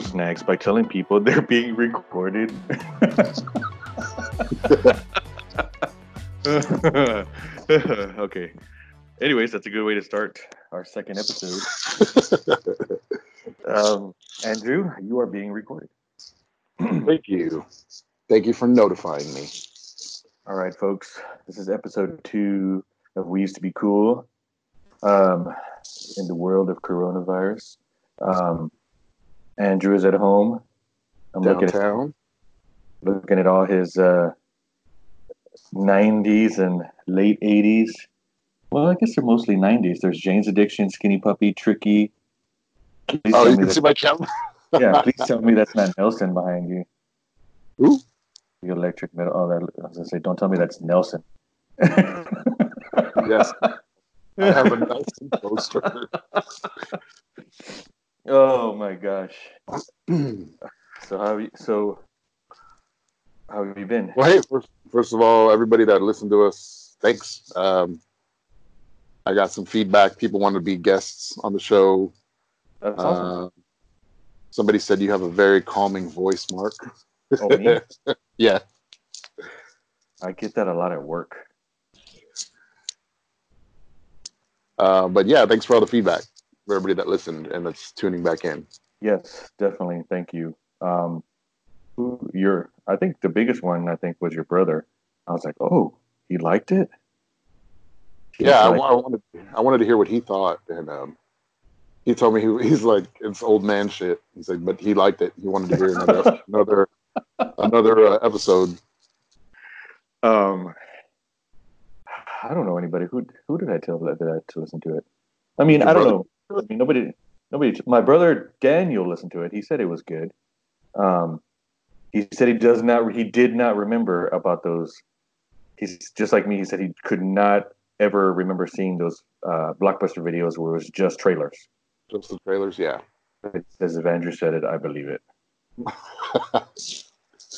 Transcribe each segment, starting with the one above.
Snags by telling people they're being recorded. okay. Anyways, that's a good way to start our second episode. um, Andrew, you are being recorded. Thank you. Thank you for notifying me. All right, folks. This is episode two of We Used to Be Cool um, in the world of coronavirus. Um, Andrew is at home. I'm looking at, looking at all his uh, 90s and late 80s. Well, I guess they're mostly 90s. There's Jane's Addiction, Skinny Puppy, Tricky. Please Oh, you can see my camera. yeah, please tell me that's not Nelson behind you. Who? The electric metal. Oh, that, I was gonna say, don't tell me that's Nelson. Yes. I have a Nelson poster. Oh my gosh. So how have you, so how have you been? well, hey, first, first of all, everybody that listened to us, thanks. Um, I got some feedback. People want to be guests on the show. That's awesome. Uh, somebody said you have a very calming voice, Mark. oh, me? Yeah. I get that a lot at work. Uh, but yeah, thanks for all the feedback for everybody that listened and that's tuning back in. Yes, definitely. Thank you. Um, who your I think the biggest one I think was your brother. I was like, oh, he liked it. He yeah, I, was wa- like- I wanted I wanted to hear what he thought, and um, he told me he, he's like it's old man shit. He's like, but he liked it. He wanted to hear another another another uh, episode. Um, I don't know anybody who who did I tell that, that to listen to it. I mean, Your I don't brother? know. I mean, nobody, nobody. My brother Daniel listened to it. He said it was good. Um, he said he does not. He did not remember about those. He's just like me. He said he could not ever remember seeing those uh, blockbuster videos where it was just trailers. Just the trailers, yeah. It says if Andrew said it, I believe it.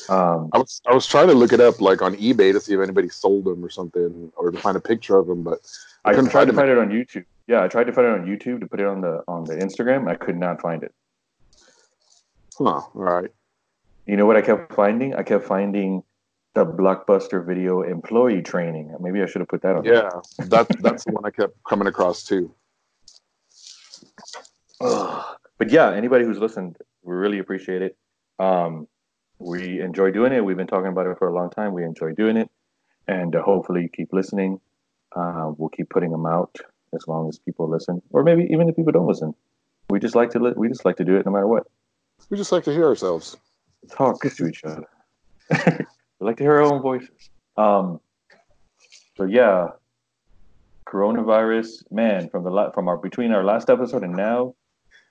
Um, I was I was trying to look it up like on eBay to see if anybody sold them or something, or to find a picture of them, but I couldn't tried to find it on YouTube. Yeah, I tried to find it on YouTube to put it on the on the Instagram. I could not find it. huh, all right. You know what I kept finding? I kept finding the Blockbuster Video employee training. Maybe I should have put that on. there. Yeah, that that's the one I kept coming across too. But yeah, anybody who's listened, we really appreciate it. Um, we enjoy doing it. We've been talking about it for a long time. We enjoy doing it, and uh, hopefully you keep listening. Uh, we'll keep putting them out as long as people listen, or maybe even if people don't listen. We just like to li- we just like to do it no matter what. We just like to hear ourselves. talk to each other. we like to hear our own voices. Um, so yeah, coronavirus, man. From the la- from our between our last episode and now,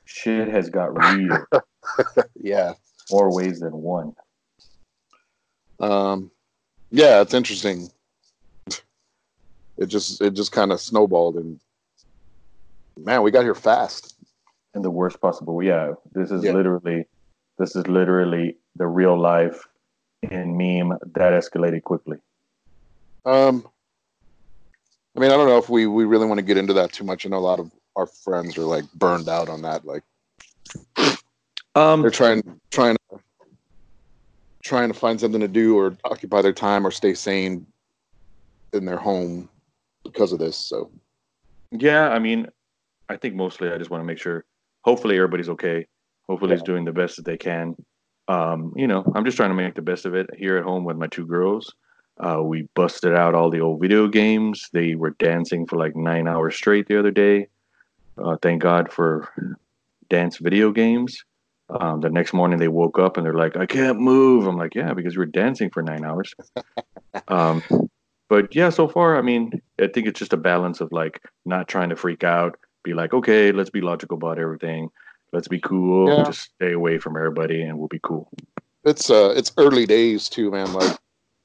shit has got real Yeah. more ways than one. Um, yeah, it's interesting. It just it just kind of snowballed, and man, we got here fast. in the worst possible way. Yeah, this is Yeah. literally, this is literally the real life in meme that escalated quickly. Um, I mean, I don't know if we we really want to get into that too much. I know a lot of our friends are like burned out on that. Like Um, they're trying trying to trying to find something to do or occupy their time or stay sane in their home because of this. So Yeah, I mean, I think mostly I just want to make sure. Hopefully, everybody's okay. Hopefully, he's doing the best that they can. Um, you know, I'm just trying to make the best of it here at home with my two girls. Uh, we busted out all the old video games. They were dancing for like nine hours straight the other day. Uh, thank God for dance video games. Um, the next morning they woke up and they're like, "I can't move." I'm like, "Yeah, because we were dancing for nine hours." um, but yeah, so far, I mean, I think it's just a balance of like not trying to freak out, be like, okay, let's be logical about everything, let's be cool, Yeah. just stay away from everybody, and we'll be cool. it's uh it's early days too, man. Like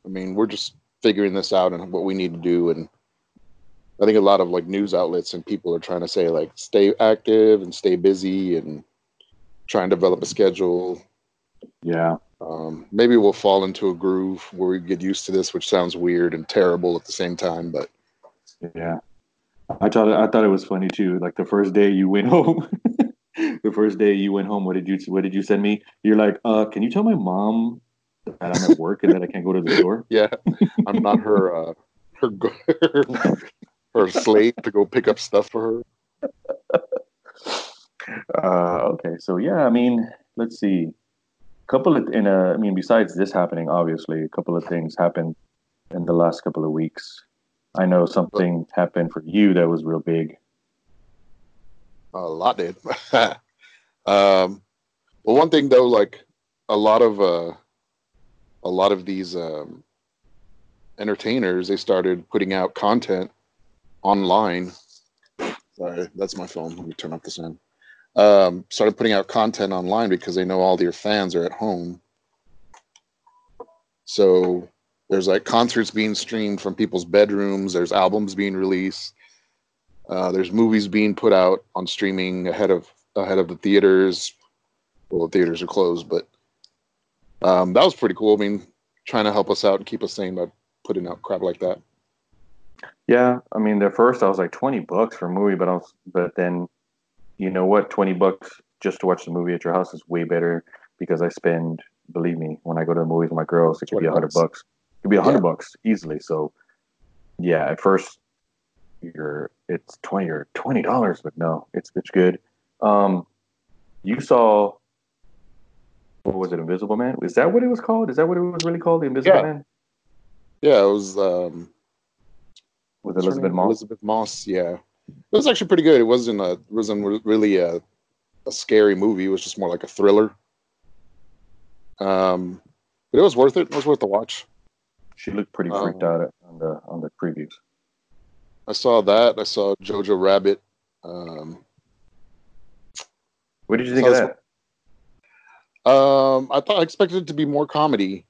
I mean, we're just figuring this out and what we need to do and I think a lot of like news outlets and people are trying to say like stay active and stay busy and try and develop a schedule. Yeah, Um, maybe we'll fall into a groove where we get used to this, which sounds weird and terrible at the same time. But yeah. I thought I thought it was funny too. Like the first day you went home, the first day you went home. What did you What did you send me? You're like, uh, can you tell my mom that I'm at work and that I can't go to the store? Yeah, I'm not her uh, her her, her slave to go pick up stuff for her. Uh, okay, so yeah, I mean, let's see. A couple of in a, I mean, besides this happening, obviously, a couple of things happened in the last couple of weeks. I know something happened for you that was real big. A lot did. um, well, one thing though, like a lot of uh, a lot of these um, entertainers, they started putting out content online. Sorry, that's my phone. Let me turn off the sound. Um, started putting out content online because they know all their fans are at home. So there's like concerts being streamed from people's bedrooms. There's albums being released. Uh, there's movies being put out on streaming ahead of ahead of the theaters. Well, the theaters are closed, but um, that was pretty cool. I mean, trying to help us out and keep us sane by putting out crap like that. Yeah, I mean, at first I was like twenty bucks for a movie, but I was, but then, you know what, twenty bucks just to watch the movie at your house is way better because I spend, believe me, when I go to the movies with my girls, it could be a hundred bucks could be a hundred yeah. bucks easily. So yeah, at first you're it's twenty or twenty dollars, but no, it's it's good. Um, you saw what was it, Invisible Man? Is that what it was called? Is that what it was really called, the Invisible yeah. Man? Yeah, it was. um with Elisabeth Moss. Elisabeth Moss, yeah, it was actually pretty good. It wasn't a it wasn't really a a scary movie. It was just more like a thriller. Um, but it was worth it. It was worth the watch. She looked pretty freaked um, out on the on the previews. I saw that. I saw Jojo Rabbit. Um, what did you think of that? Um, I thought I expected it to be more comedy.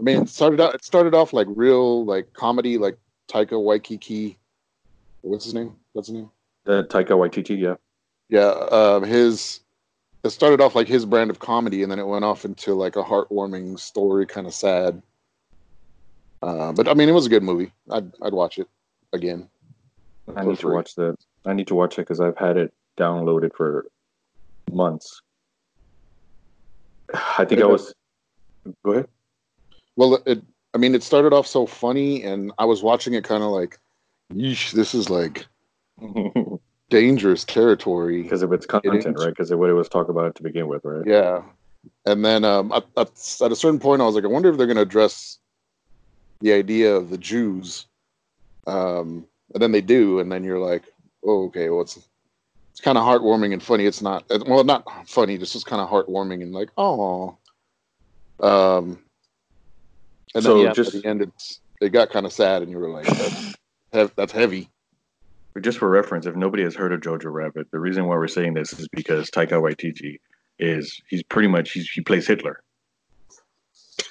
I mean, it started out. It started off like real like comedy, like Taika Waititi. What's his name? What's his name? Uh, Taika Waititi. Yeah. Yeah. Um, his. It started off like his brand of comedy, and then it went off into like a heartwarming story, kind of sad. Uh, but I mean, it was a good movie. I'd I'd watch it again. I need free. to watch the. I need to watch it because I've had it downloaded for months. I think I was. Go ahead. Well, it. I mean, it started off so funny, and I was watching it kind of like, "Yeesh, this is like dangerous territory." Because of its content, right? Because of what it was talk about to begin with, right? Yeah, and then um, at, at, at a certain point, I was like, I wonder if they're going to address the idea of the Jews. Um, and then they do, and then you're like, oh, okay, well, it's it's kind of heartwarming and funny. It's not well, not funny. This is kind of heartwarming and like, oh. Um, and so then yeah, just at the end, it's it got kind of sad, and you were like, that's, that's heavy. Just for reference, if nobody has heard of Jojo Rabbit, the reason why we're saying this is because Taika Waititi is he's pretty much he's, he plays Hitler.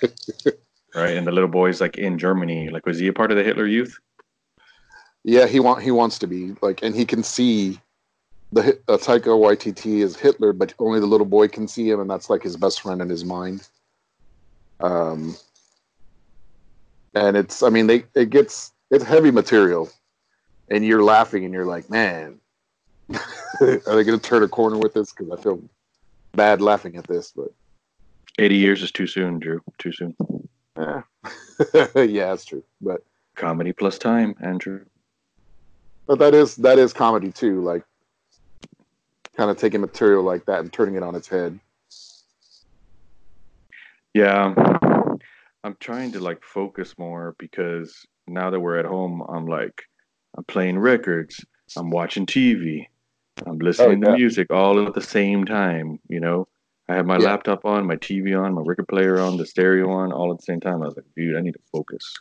right? And the little boy's like in Germany. Like, was he a part of the Hitler Youth? Yeah, he want he wants to be like, and he can see the uh, Taika Waititi is Hitler, but only the little boy can see him, and that's like his best friend in his mind. Um, and it's, I mean, they it gets it's heavy material, and you're laughing, and you're like, man, are they going to turn a corner with this? Because I feel bad laughing at this, but 80 years is too soon, Drew. Too soon. Yeah, yeah, that's true. But comedy plus time, Andrew. But that is that is comedy too, like kind of taking material like that and turning it on its head. Yeah, I'm trying to like focus more because now that we're at home, I'm like I'm playing records, I'm watching TV, I'm listening oh, yeah. to music all at the same time. You know, I have my yeah. laptop on, my TV on, my record player on, the stereo on, all at the same time. I was like, dude, I need to focus.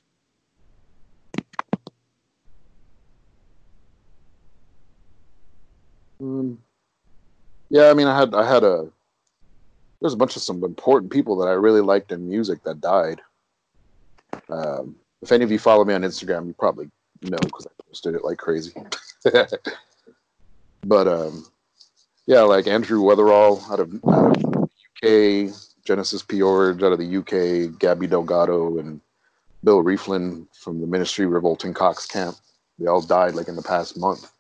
Um, yeah, I mean, I had I had a there's a bunch of some important people that I really liked in music that died. Um, if any of you follow me on Instagram, you probably know because I posted it like crazy. but um, yeah, like Andrew Weatherall out of, out of UK, Genesis P-Orridge out of the UK, Gabi Delgado, and Bill Rieflin from the Ministry Revolting Cocks Camp. they all died like in the past month.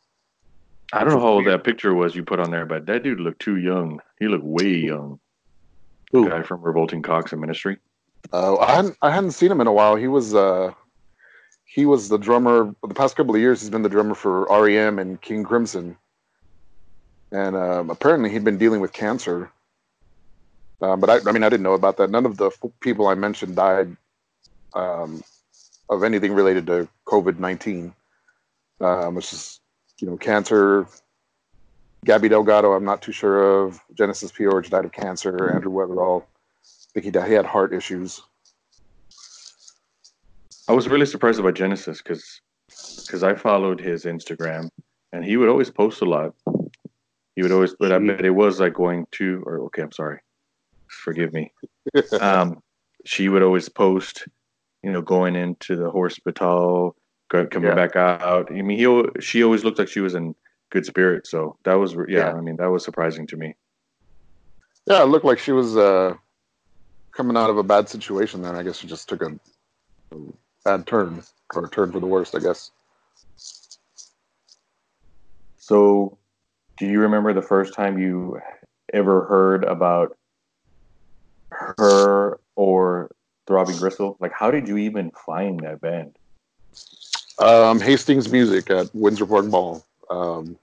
I don't know how old that picture was you put on there, but that dude looked too young. He looked way young. Who? guy from Revolting Cocks and Ministry. Uh, I hadn't I hadn't seen him in a while. He was uh, he was the drummer the past couple of years. He's been the drummer for REM and King Crimson, and um, apparently he'd been dealing with cancer. Uh, but I, I mean, I didn't know about that. None of the people I mentioned died um, of anything related to COVID nineteen. Um, it's just you know cancer. Gabi Delgado, I'm not too sure of. Genesis P-Orridge died of cancer. Andrew Weatherall, I think he died. He had heart issues. I was really surprised about Genesis because because I followed his Instagram and he would always post a lot. He would always, but I bet it was like going to or okay, I'm sorry, forgive me. Um, she would always post, you know, going into the hospital, coming Yeah. back out. I mean, he she always looked like she was in good spirits. So that was yeah, Yeah. I mean, that was surprising to me. Yeah, it looked like she was uh, coming out of a bad situation. Then I guess she just took a, a bad turn or a turn for the worst. I guess. So, do you remember the first time you ever heard about her or Throbbing Gristle? Like, how did you even find that band? Um, Hastings Music at Windsor Park Mall. Um,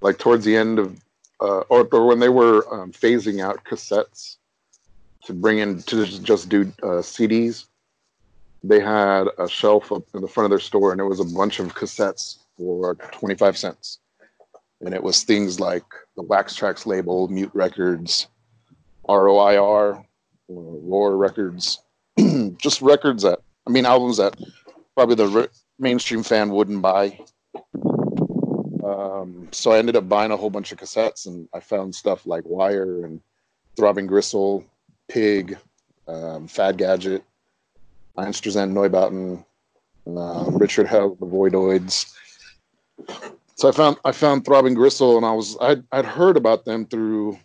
like towards the end of, uh, or, or when they were um, phasing out cassettes to bring in to just, do uh, CDs, they had a shelf up in the front of their store, and it was a bunch of cassettes for 25 cents. And it was things like the Wax Trax label, Mute Records, ROIR, Roar Records, just records that, I mean, albums that probably the re- mainstream fan wouldn't buy. Um, so I ended up buying a whole bunch of cassettes, and I found stuff like Wire and Throbbing Gristle, Pig, um, Fad Gadget, Einstürzend Neubauten, um, Richard Hell, the Voidoids. So I found I found Throbbing Gristle, and I was I'd, I'd heard about them through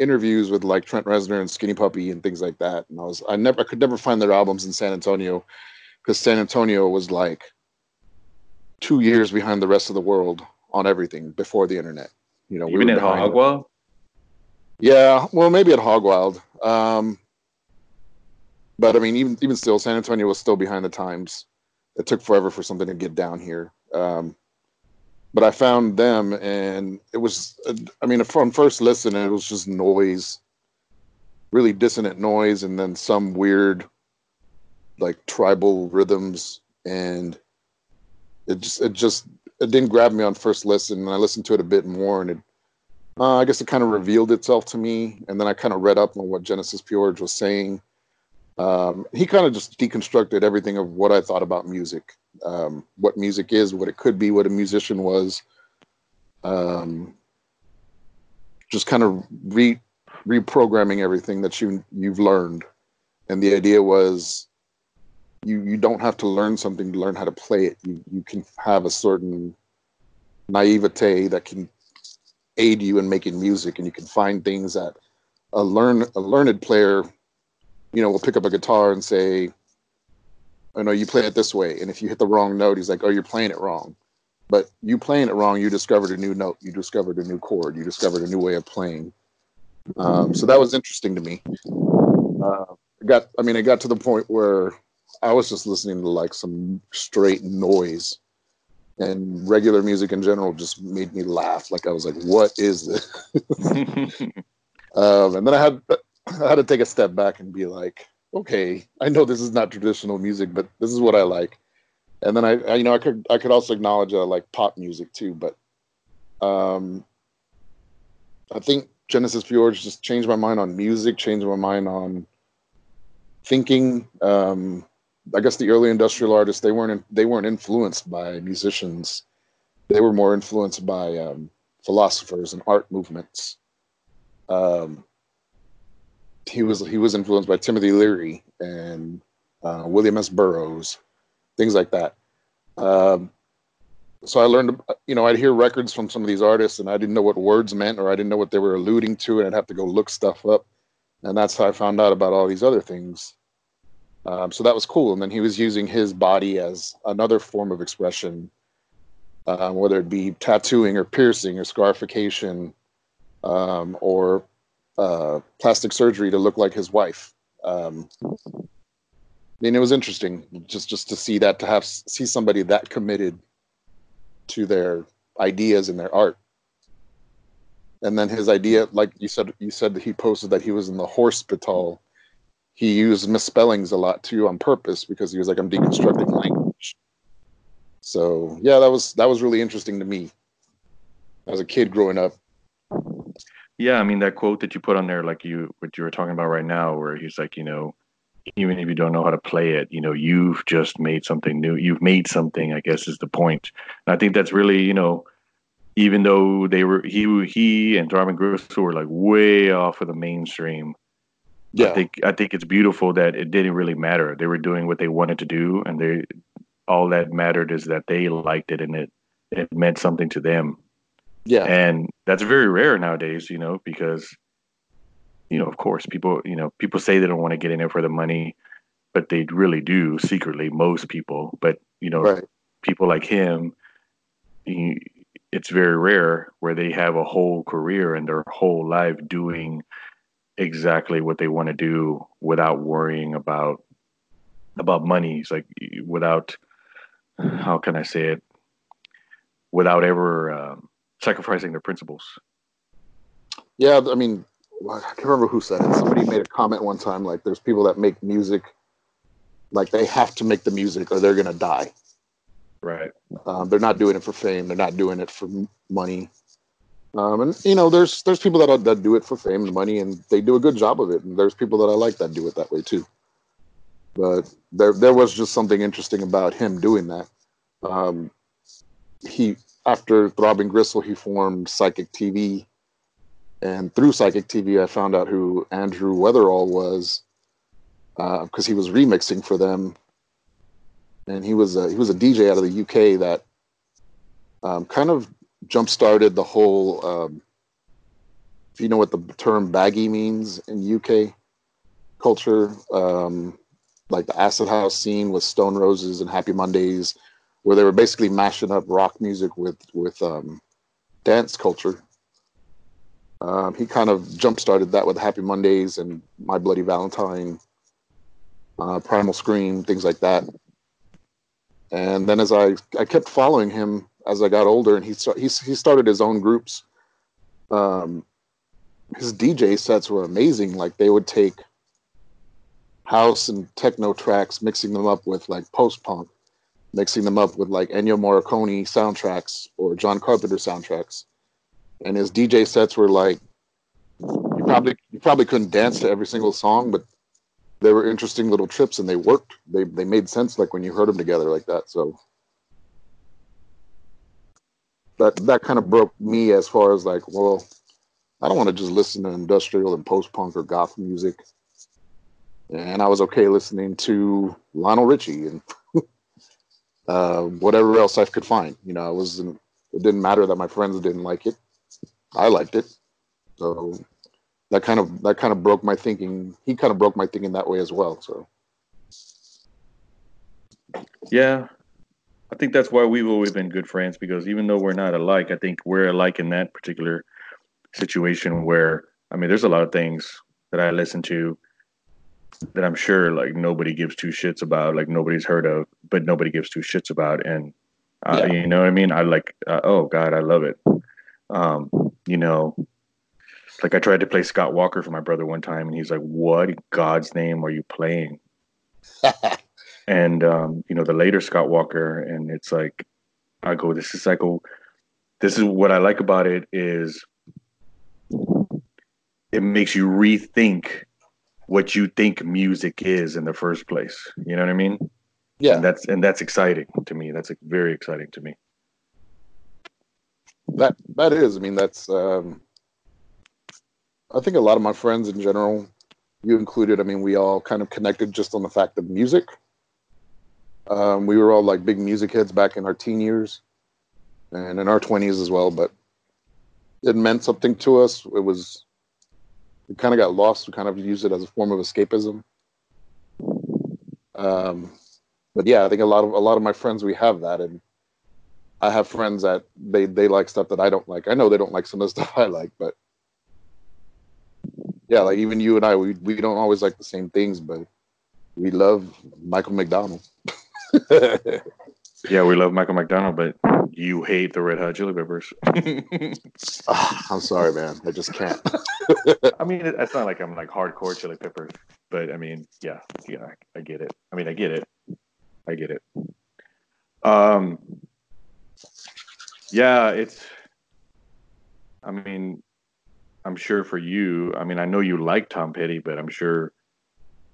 interviews with like Trent Reznor and Skinny Puppy and things like that. And I was I never I could never find their albums in San Antonio because San Antonio was like two years behind the rest of the world on everything before the internet. You know, we Even were at Hogwild? Yeah, well, maybe at Hogwild. Um, but I mean, even even still, San Antonio was still behind the times. It took forever for something to get down here. Um, but I found them, and it was, I mean, from first listen, it was just noise, really dissonant noise, and then some weird, like tribal rhythms, and it just, it just, it didn't grab me on first listen. And I listened to it a bit more, and it uh, I guess it kind of revealed itself to me, and then I kind of read up on what Genesis P-Orridge was saying. Um, he kind of just deconstructed everything of what I thought about music, um, what music is, what it could be, what a musician was. Um, just kind of re reprogramming everything that you you've learned, and the idea was you you don't have to learn something to learn how to play it. You you can have a certain naivete that can aid you in making music and you can find things that a learn a learned player you know will pick up a guitar and say oh no you play it this way. And if you hit the wrong note he's like oh you're playing it wrong. But you playing it wrong you discovered a new note you discovered a new chord you discovered a new way of playing. Um, so that was interesting to me. Uh, it got i mean it got to the point where i was just listening to like some straight noise. And regular music in general just made me laugh. Like I was like, "What is this?" um, and then I had I had to take a step back and be like, "Okay, I know this is not traditional music, but this is what I like." And then I, I you know, I could I could also acknowledge I like pop music too, but um, I think Genesis P-Orridge just changed my mind on music, changed my mind on thinking. Um, I guess the early industrial artists they weren't they weren't influenced by musicians. They were more influenced by um, philosophers and art movements. Um, he was he was influenced by Timothy Leary and uh, William S. Burroughs, things like that. Um, so I learned, you know, I'd hear records from some of these artists, and I didn't know what words meant, or I didn't know what they were alluding to, and I'd have to go look stuff up, and that's how I found out about all these other things Um, so that was cool. And then he was using his body as another form of expression, um, whether it be tattooing or piercing or scarification um, or uh, plastic surgery to look like his wife. Um, I mean, it was interesting just just to see that to have see somebody that committed to their ideas and their art. And then his idea, like you said, you said that he posted that he was in the hospital. He used misspellings a lot too on purpose because he was like, I'm deconstructing language. So yeah, that was that was really interesting to me as a kid growing up. Yeah, I mean that quote that you put on there, like you what you were talking about right now, where he's like, you know, even if you don't know how to play it, you know, you've just made something new. You've made something, I guess, is the point. And I think that's really, you know, even though they were he he and Throbbing Gristle were like way off of the mainstream. Yeah. I think I think it's beautiful that it didn't really matter. They were doing what they wanted to do, and they all that mattered is that they liked it and it it meant something to them. Yeah. And that's very rare nowadays, you know, because you know, of course, people, you know, people say they don't want to get in there for the money, but they really do secretly, most people. But, you know, right. people like him, he, it's very rare where they have a whole career and their whole life doing exactly what they want to do without worrying about about money. It's like without how can I say it? Without ever um, sacrificing their principles. Yeah, I mean, I can't remember who said it. Somebody made a comment one time like, "There's people that make music, like they have to make the music or they're gonna die." Right. Um, they're not doing it for fame. They're not doing it for money. Um, and you know, there's there's people that that do it for fame and money, and they do a good job of it. And there's people that I like that do it that way too. But there there was just something interesting about him doing that. Um, he after Throbbing Gristle, he formed Psychic TV, and through Psychic TV, I found out who Andrew Weatherall was because uh, he was remixing for them, and he was a, he was a DJ out of the UK that um, kind of jump started the whole. Um, if you know what the term baggy means in UK culture, um, like the acid house scene with Stone Roses and Happy Mondays, where they were basically mashing up rock music with with um, dance culture. Um, he kind of jump started that with Happy Mondays and My Bloody Valentine, uh, Primal Scream, things like that. And then as I I kept following him as I got older, and he he he started his own groups. Um, his DJ sets were amazing. Like they would take house and techno tracks, mixing them up with like post punk, mixing them up with like Ennio Morricone soundtracks or John Carpenter soundtracks and his DJ sets were like you probably you probably couldn't dance to every single song, but they were interesting little trips and they worked. They they made sense like when you heard them together like that. So that that kind of broke me as far as like, well, I don't want to just listen to industrial and post punk or goth music. And I was okay listening to Lionel Richie and uh, whatever else I could find. You know, was it didn't matter that my friends didn't like it. I liked it. So that kind of that kind of broke my thinking. He kind of broke my thinking that way as well. So yeah, I think that's why we've always been good friends because even though we're not alike, I think we're alike in that particular situation where I mean, there's a lot of things that I listen to that I'm sure like nobody gives two shits about, like nobody's heard of, but nobody gives two shits about, and uh, yeah. you know what I mean? I like, uh, oh God, I love it. Um, you know, like I tried to play Scott Walker for my brother one time, and he's like, "What God's name are you playing?" and um, you know, the later Scott Walker, and it's like, I go, "This is like a, this is what I like about it is, it makes you rethink what you think music is in the first place. You know what I mean? Yeah. And that's and that's exciting to me. That's very exciting to me that that is. I mean, that's. Um, I think a lot of my friends in general, you included. I mean, we all kind of connected just on the fact of music. Um, we were all like big music heads back in our teen years, and in our twenties as well. But it meant something to us. It was. We kind of got lost. We kind of used it as a form of escapism. Um, but yeah, I think a lot of a lot of my friends we have that, and I have friends that they they like stuff that I don't like. I know they don't like some of the stuff I like, but yeah, like even you and I, we we don't always like the same things, but we love Michael McDonald. yeah, we love Michael McDonald, but you hate the Red Hot Chili Peppers. oh, I'm sorry, man. I just can't. I mean, it's not like I'm like hardcore Chili Peppers, but I mean, yeah, yeah, I, I get it. I mean, I get it. I get it. Um, yeah, it's. I mean, I'm sure for you. I mean, I know you like Tom Petty, but I'm sure,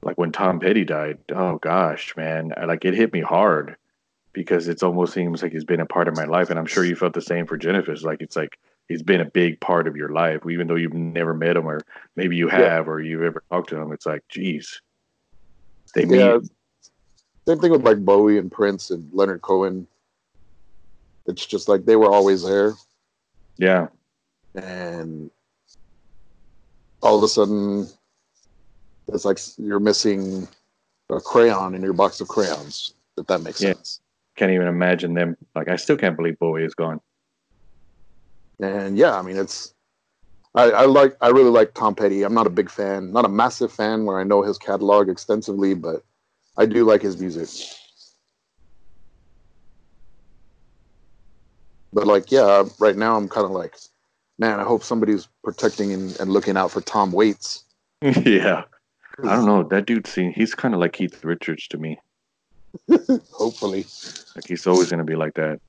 like when Tom Petty died, oh gosh, man, like it hit me hard because it's almost seems like he's been a part of my life, and I'm sure you felt the same for Jennifer. It's like it's like he's been a big part of your life, even though you've never met him, or maybe you have, yeah. or you've ever talked to him. It's like, geez, they yeah. Meet. Same thing with like Bowie and Prince and Leonard Cohen. It's just like they were always there. Yeah. And all of a sudden it's like you're missing a crayon in your box of crayons if that makes yeah. sense can't even imagine them like i still can't believe bowie is gone and yeah i mean it's I, I like i really like tom petty i'm not a big fan not a massive fan where i know his catalog extensively but i do like his music but like yeah right now i'm kind of like man, I hope somebody's protecting and, and looking out for Tom Waits. yeah. I don't know. That dude seems he's kind of like Keith Richards to me. Hopefully. Like he's always going to be like that.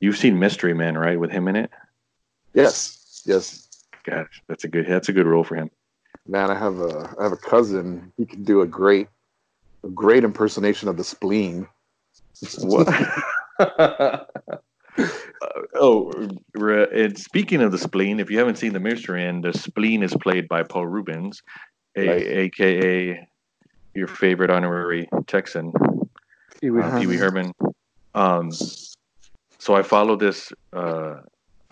You've seen Mystery Men, right? With him in it? Yes. Yes. Gosh, that's a good that's a good role for him. Man, I have a I have a cousin. He can do a great a great impersonation of the spleen. What? Uh, oh, and speaking of the spleen, if you haven't seen the Mystery Men, the spleen is played by Paul Reubens, a, right. aka your favorite honorary Texan, Pee Wee uh, Herman. Herman. Um, so I follow this uh,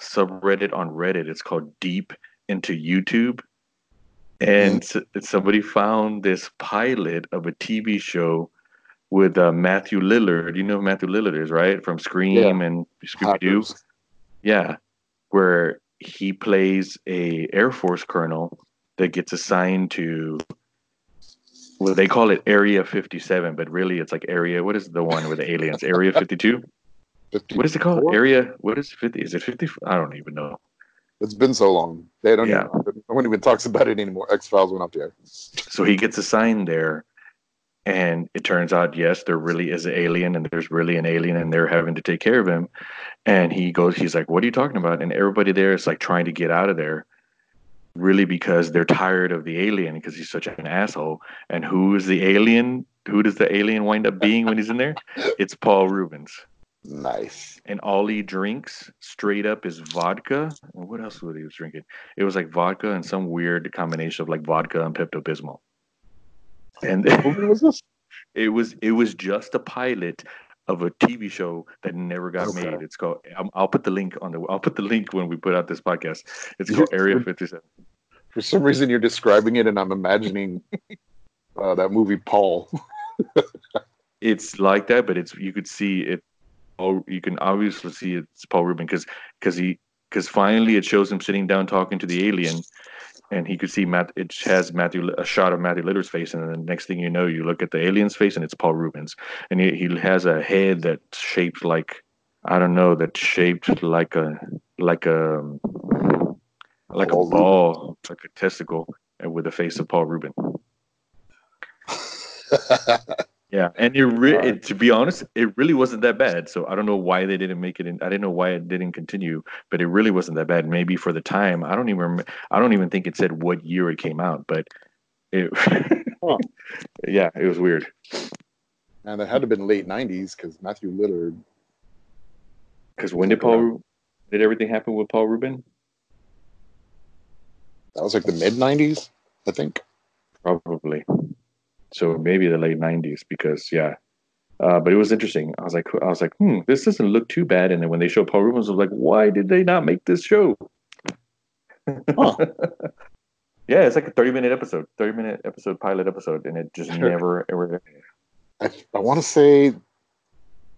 subreddit on Reddit. It's called Deep into YouTube, and mm-hmm. somebody found this pilot of a TV show with uh, Matthew Lillard. You know who Matthew Lillard is, right? From Scream yeah. and Scooby Doo. Yeah, where he plays a Air Force colonel that gets assigned to well, they call it Area 57, but really it's like Area. What is the one with the aliens? Area 52. What is it called? Area. What is 50? Is it 50? I don't even know. It's been so long. They don't. Yeah. Even, no one even talks about it anymore. X Files went off the air. So he gets assigned there, and it turns out yes there really is an alien and there's really an alien and they're having to take care of him and he goes he's like what are you talking about and everybody there is like trying to get out of there really because they're tired of the alien because he's such an asshole. And who is the alien? Who does the alien wind up being when he's in there? It's paul reubens nice. And all he drinks straight up is vodka. What else was he was drinking? It was like vodka and some weird combination of like vodka and pepto-bismol and was this? it was it was just a pilot of a TV show that never got okay. made. It's called. I'll, I'll, put the link on the. I'll put the link when we put out this podcast. It's called Area Fifty Seven. For some reason, you're describing it, and I'm imagining uh, that movie Paul. it's like that, but it's you could see it. Oh, you can obviously see it's Paul Rubin because because he because finally it shows him sitting down talking to the alien, and he could see Matt. It has Matthew a shot of Matthew Lillard's face, and then the next thing you know, you look at the alien's face, and it's Paul Reubens, and he, he has a head that's shaped like I don't know, that's shaped like a like a like a ball, like a testicle, and with the face of Paul Rubin. Yeah, and it, re- it, to be honest, it really wasn't that bad. So I don't know why they didn't make it. In, I didn't know why it didn't continue, but it really wasn't that bad. Maybe for the time, I don't even. I don't even think it said what year it came out, but it. huh. Yeah, it was weird. And it had to have been late '90s because Matthew Lillard. Because when did Paul? Did everything happen with Paul Rubin? That was like the mid '90s, I think. Probably. So maybe the late '90s, because yeah. Uh, but it was interesting. I was like, I was like, hmm, this doesn't look too bad. And then when they showed Paul Reubens, I was like, why did they not make this show? huh. Yeah, it's like a thirty minute episode, thirty minute episode pilot episode, and it just never ever. I, I want to say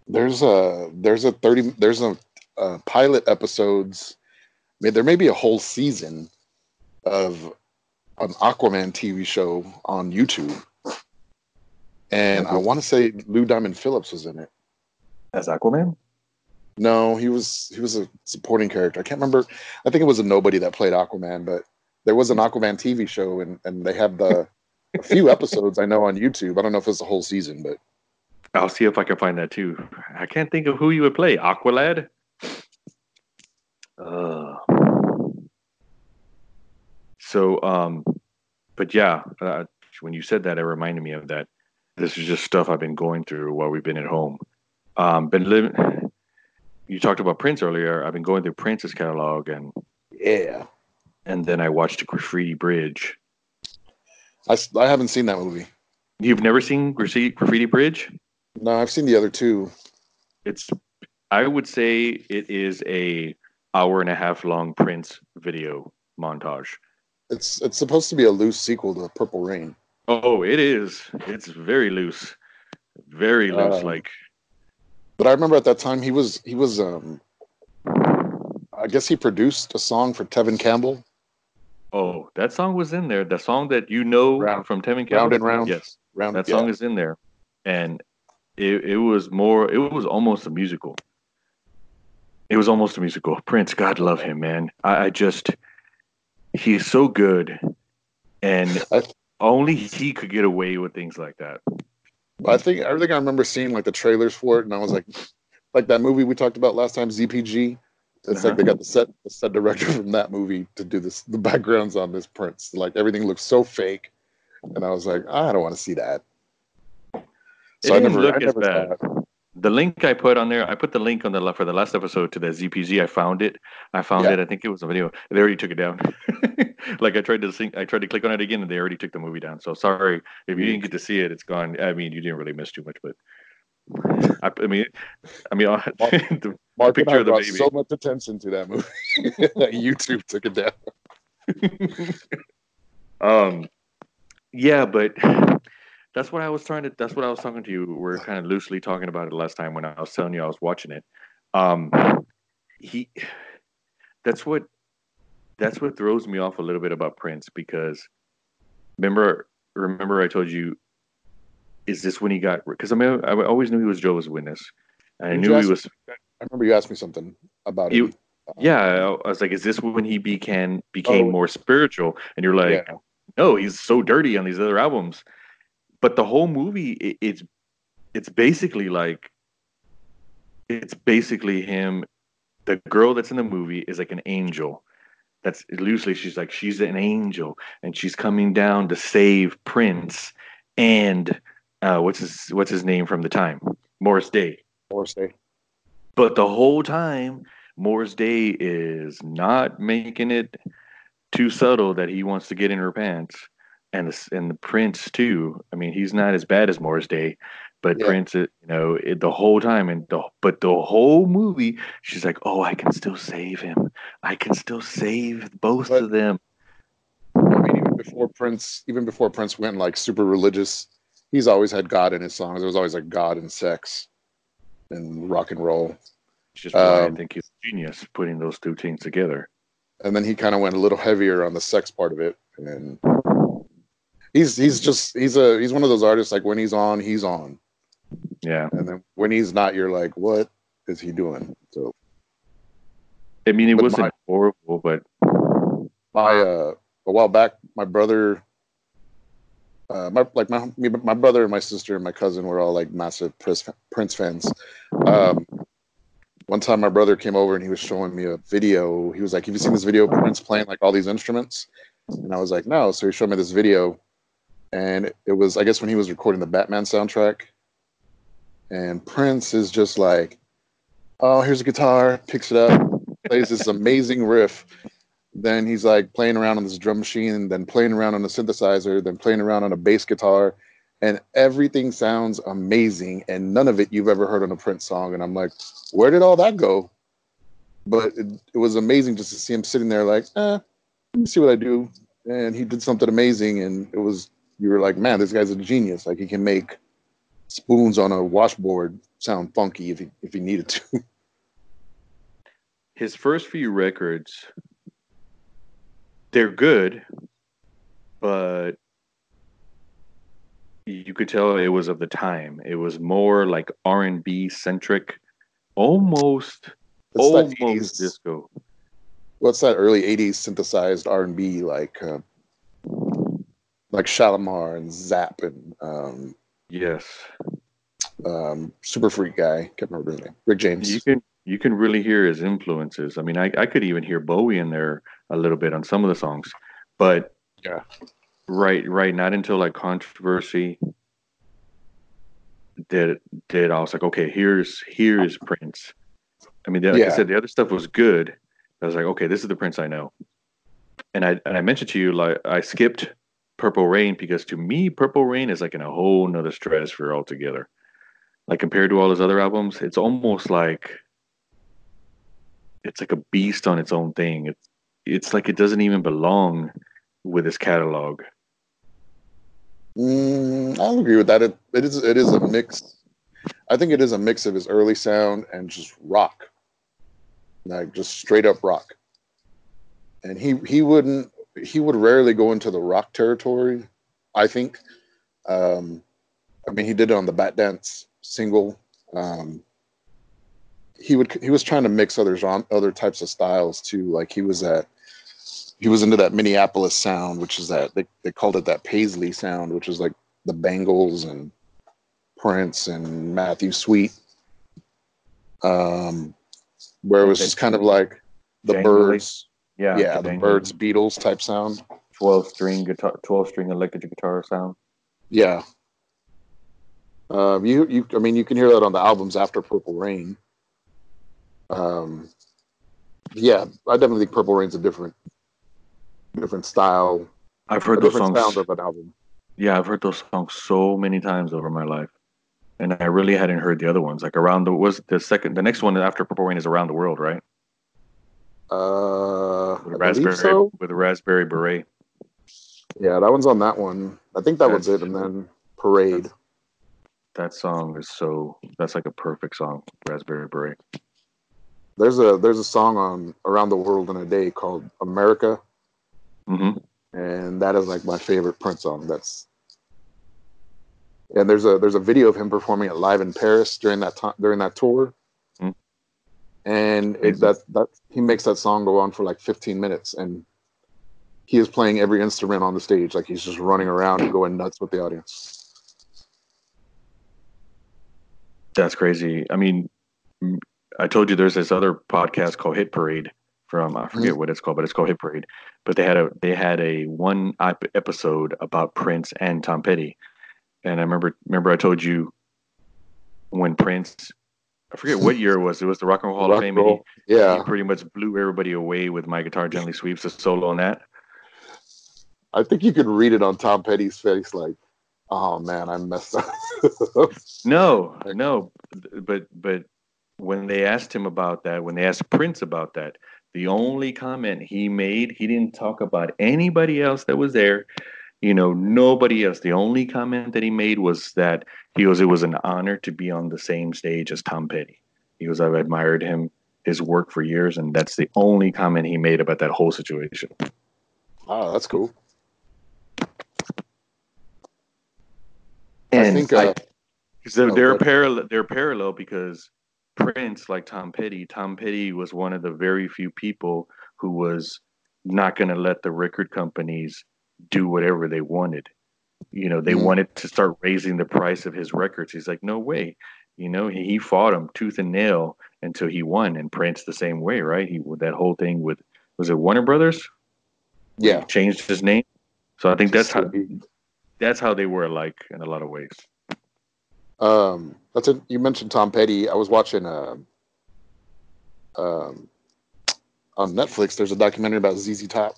there's a there's a thirty there's a, a pilot episodes. I mean, there may be a whole season of an Aquaman TV show on YouTube, and I want to say Lou Diamond Phillips was in it. As Aquaman? No, he was he was a supporting character. I can't remember. I think it was a nobody that played Aquaman, but there was an Aquaman TV show, and and they have the a few episodes I know on YouTube. I don't know if it's the whole season, but I'll see if I can find that too. I can't think of who you would play. Aqualad. Uh, so, um, but yeah, uh, when you said that, it reminded me of that. This is just stuff I've been going through while we've been at home. Um, been living. You talked about Prince earlier. I've been going through Prince's catalog, and yeah, and then I watched the Graffiti Bridge. I, I haven't seen that movie. You've never seen Graffiti, Graffiti Bridge? No, I've seen the other two. It's I would say it is a hour and a half long Prince video montage. It's it's supposed to be a loose sequel to Purple Rain. Oh, it is. It's very loose. Very loose. Um, like But I remember at that time he was he was um I guess he produced a song for Tevin Campbell. oh, that song was in there. The song that you know Round- from Tevin Campbell. Round and Round. Yes. Round That yeah. song is in there. And it, it was more it was almost a musical. It was almost a musical. Prince, God love him, man. I, I just he's so good. And I- only he could get away with things like that. I think I think I remember seeing like the trailers for it, and I was like, like that movie we talked about last time, ZPG. It's like they uh-huh. got the set the set director from that movie to do this the backgrounds on this Prince. Like everything looks so fake, and I was like, ah, I don't want to see that. It I didn't never, look I as never bad. The link I put on there, I put the link on the left for the last episode to the ZPG. I found it. I found Yeah. it. I think it was a video. They already took it down. like I tried to sync, I tried to click on it again, and they already took the movie down. So sorry if you didn't get to see it. It's gone. I mean, you didn't really miss too much, but I, I mean, I mean, the, Mark picture of the baby. so much attention to that movie that YouTube took it down. um, yeah, but that's what I was trying to. That's what I was talking to you. We're kind of loosely talking about it last time when I was telling you I was watching it. Um, he, that's what, that's what throws me off a little bit about Prince because, remember, remember I told you, is this when he got? Because I mean, I always knew he was Jehovah's Witness, and I knew he was. I remember you asked me something about You- it. Um, yeah, I was like, is this when he became became Oh. more spiritual? And you're like, yeah. no, he's so dirty on these other albums. But the whole movie, it, it's it's basically like it's basically him. The girl that's in the movie is like an angel. That's loosely, she's like she's an angel, and she's coming down to save Prince and uh, what's his what's his name from the time, Morris Day. Morris Day. But the whole time, Morris Day is not making it too subtle that he wants to get in her pants, and the, and the Prince too. I mean, he's not as bad as Morris Day, but Yeah. Prince, you know, it, the whole time and the but the whole movie, she's like, "Oh, I can still save him. I can still save both But- of them." I mean, even before Prince, even before Prince went like super religious, he's always had God in his songs. There was always like God and sex and rock and roll. It's just why I Um, think he's a genius putting those two things together. And then he kind of went a little heavier on the sex part of it. And he's he's just he's a he's one of those artists like when he's on, he's on. Yeah, And then when he's not, you're like, what is he doing? So I mean, it But wasn't my- horrible, but my uh a while back my brother uh my like my me, my brother and my sister and my cousin were all like massive prince, prince fans. Um one time my brother came over and he was showing me a video. He was like have you seen this video of prince playing like all these instruments? And i was like no. So he showed me this video and it was i guess when he was recording the batman soundtrack and prince is just like oh here's a guitar picks it up plays this amazing riff then he's like playing around on this drum machine, then playing around on a synthesizer, then playing around on a bass guitar, and everything sounds amazing. And none of it you've ever heard on a Prince song. And I'm like, where did all that go? But it, it was amazing just to see him sitting there, like, eh, let me see what I do. and he did something amazing, and it was you were like, man, this guy's a genius. Like he can make spoons on a washboard sound funky if he if he needed to. His first few records, they're good, but you could tell it was of the time. It was more like R and B centric, almost It's almost 80s disco. What's that early '80s synthesized R and B like, uh, like Shalamar and Zap and um, Yes, um, Super Freak guy. Can't remember his name. Rick James. you can you can really hear his influences. I mean, I I could even hear Bowie in there a little bit on some of the songs, but Yeah. right, right. Not until like controversy did did I was like, okay, here's here's Prince. I mean, like I said, the other stuff was good. I was like, okay, this is the Prince I know. And I and I mentioned to you like I skipped Purple Rain because to me, Purple Rain is like in a whole nother stratosphere altogether. Like compared to all his other albums, it's almost like it's like a beast on its own thing. It's it's like it doesn't even belong with his catalog. Mm, I'll agree with that. It, it is it is a mix. I think it is a mix of his early sound and just rock, like just straight up rock. And he he wouldn't he would rarely go into the rock territory. I think. Um, I mean, he did it on the Bat Dance single. Um, he would he was trying to mix other genre, other types of styles too. Like he was at he was into that Minneapolis sound, which is that they, they called it that Paisley sound, which is like the Bangles and Prince and Matthew Sweet. Um, where it was just kind of like the Jangly. Byrds, Yeah, yeah, the Byrds, Beatles type sound. twelve string guitar, twelve string electric guitar sound. Yeah. Um, you you I mean you can hear that on the albums after Purple Rain. Um, yeah, I definitely think Purple Rain's a different different style, I've a heard those songs. sound of an album. Yeah, I've heard those songs so many times over my life, and I really hadn't heard the other ones. Like around the was the second, the next one after Purple Rain is Around the World, right? Uh, With raspberry so. with a raspberry beret. Yeah, that one's on that one. I think that was it, and then Parade. That song is so. That's like a perfect song, Raspberry Beret. There's a there's a song on Around the World in a Day called America, hmm and that is like my favorite Prince song. That's and there's a there's a video of him performing it live in Paris during that time during that tour. And it, that that he makes that song go on for like 15 minutes, and he is playing every instrument on the stage, like he's just running around and going nuts with the audience. That's crazy. I mean, I told you there's this other podcast called Hit Parade from I forget mm-hmm. what it's called, but it's called Hit Parade. But they had a they had a one episode about Prince and Tom Petty, and I remember remember I told you when Prince, I forget what year it was. It was the Rock and Roll Hall of Fame. and he- Yeah, he pretty much blew everybody away with my guitar gently weeps a solo on that. I think you could read it on Tom Petty's face, like, "Oh man, I messed up." No, no, but but when they asked him about that, when they asked Prince about that, the only comment he made, he didn't talk about anybody else that was there. You know, nobody else. The only comment that he made was that he goes, "It was an honor to be on the same stage as Tom Petty." He goes, "I've admired him, his work for years, and that's the only comment he made about that whole situation." oh, that's cool. And I think uh, So Oh, they're parallel. They're parallel because Prince, like Tom Petty, Tom Petty was one of the very few people who was not going to let the record companies do whatever they wanted. You know, they Mhm. wanted to start raising the price of his records. He's like, no way. You know, he, he fought him tooth and nail until he won. And Prince the same way, right? He with that whole thing with was it Warner Brothers? yeah, He changed his name. So I think that's how that's how they were alike in a lot of ways. Um, that's it. You mentioned Tom Petty. I was watching um, um, on Netflix. There's a documentary about ZZ Top.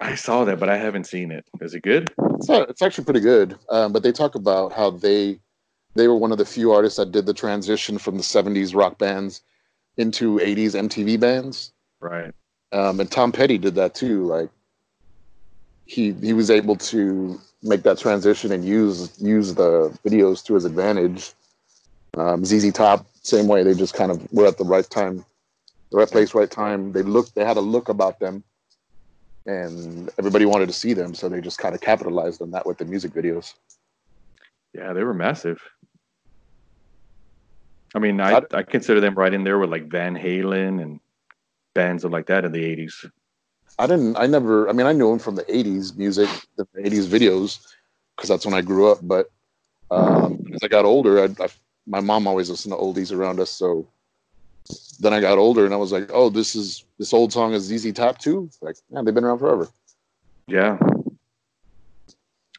I saw that, but I haven't seen it. Is it good? It's, not, it's actually pretty good. Um, but they talk about how they they were one of the few artists that did the transition from the '70s rock bands into '80s MTV bands. Right. Um, and Tom Petty did that too. Like he he was able to make that transition and use use the videos to his advantage. Um, ZZ Top, same way. They just kind of were at the right time, the right place, right time. They looked. They had a look about them, and everybody wanted to see them, so they just kind of capitalized on that with the music videos. Yeah, they were massive. I mean, I, I consider them right in there with like Van Halen and bands like that in the '80s. I didn't. I never. I mean, I knew them from the '80s music, the '80s videos, because that's when I grew up. But um, as I got older, I, I, my mom always listened to oldies around us. So then I got older, and I was like, "Oh, this is this old song is ZZ Top too." Like, yeah, they've been around forever. Yeah,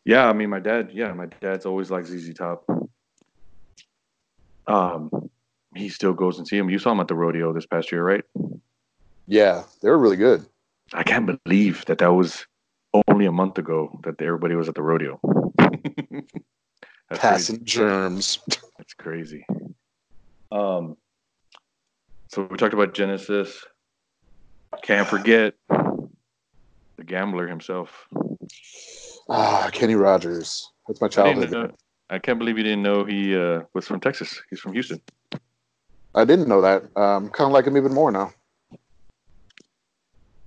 yeah. I mean, my dad. Yeah, my dad's always liked ZZ Top. Um, he still goes and see him. You saw him at the rodeo this past year, right? Yeah, they were really good. I can't believe that that was only a month ago that everybody was at the rodeo. Passing crazy. germs. That's crazy. Um, so we talked about Genesis. Can't forget the gambler himself. Ah, Kenny Rogers. That's my childhood. I can't believe you didn't know he uh, was from Texas. He's from Houston. I didn't know that. Um, kind of like him even more now.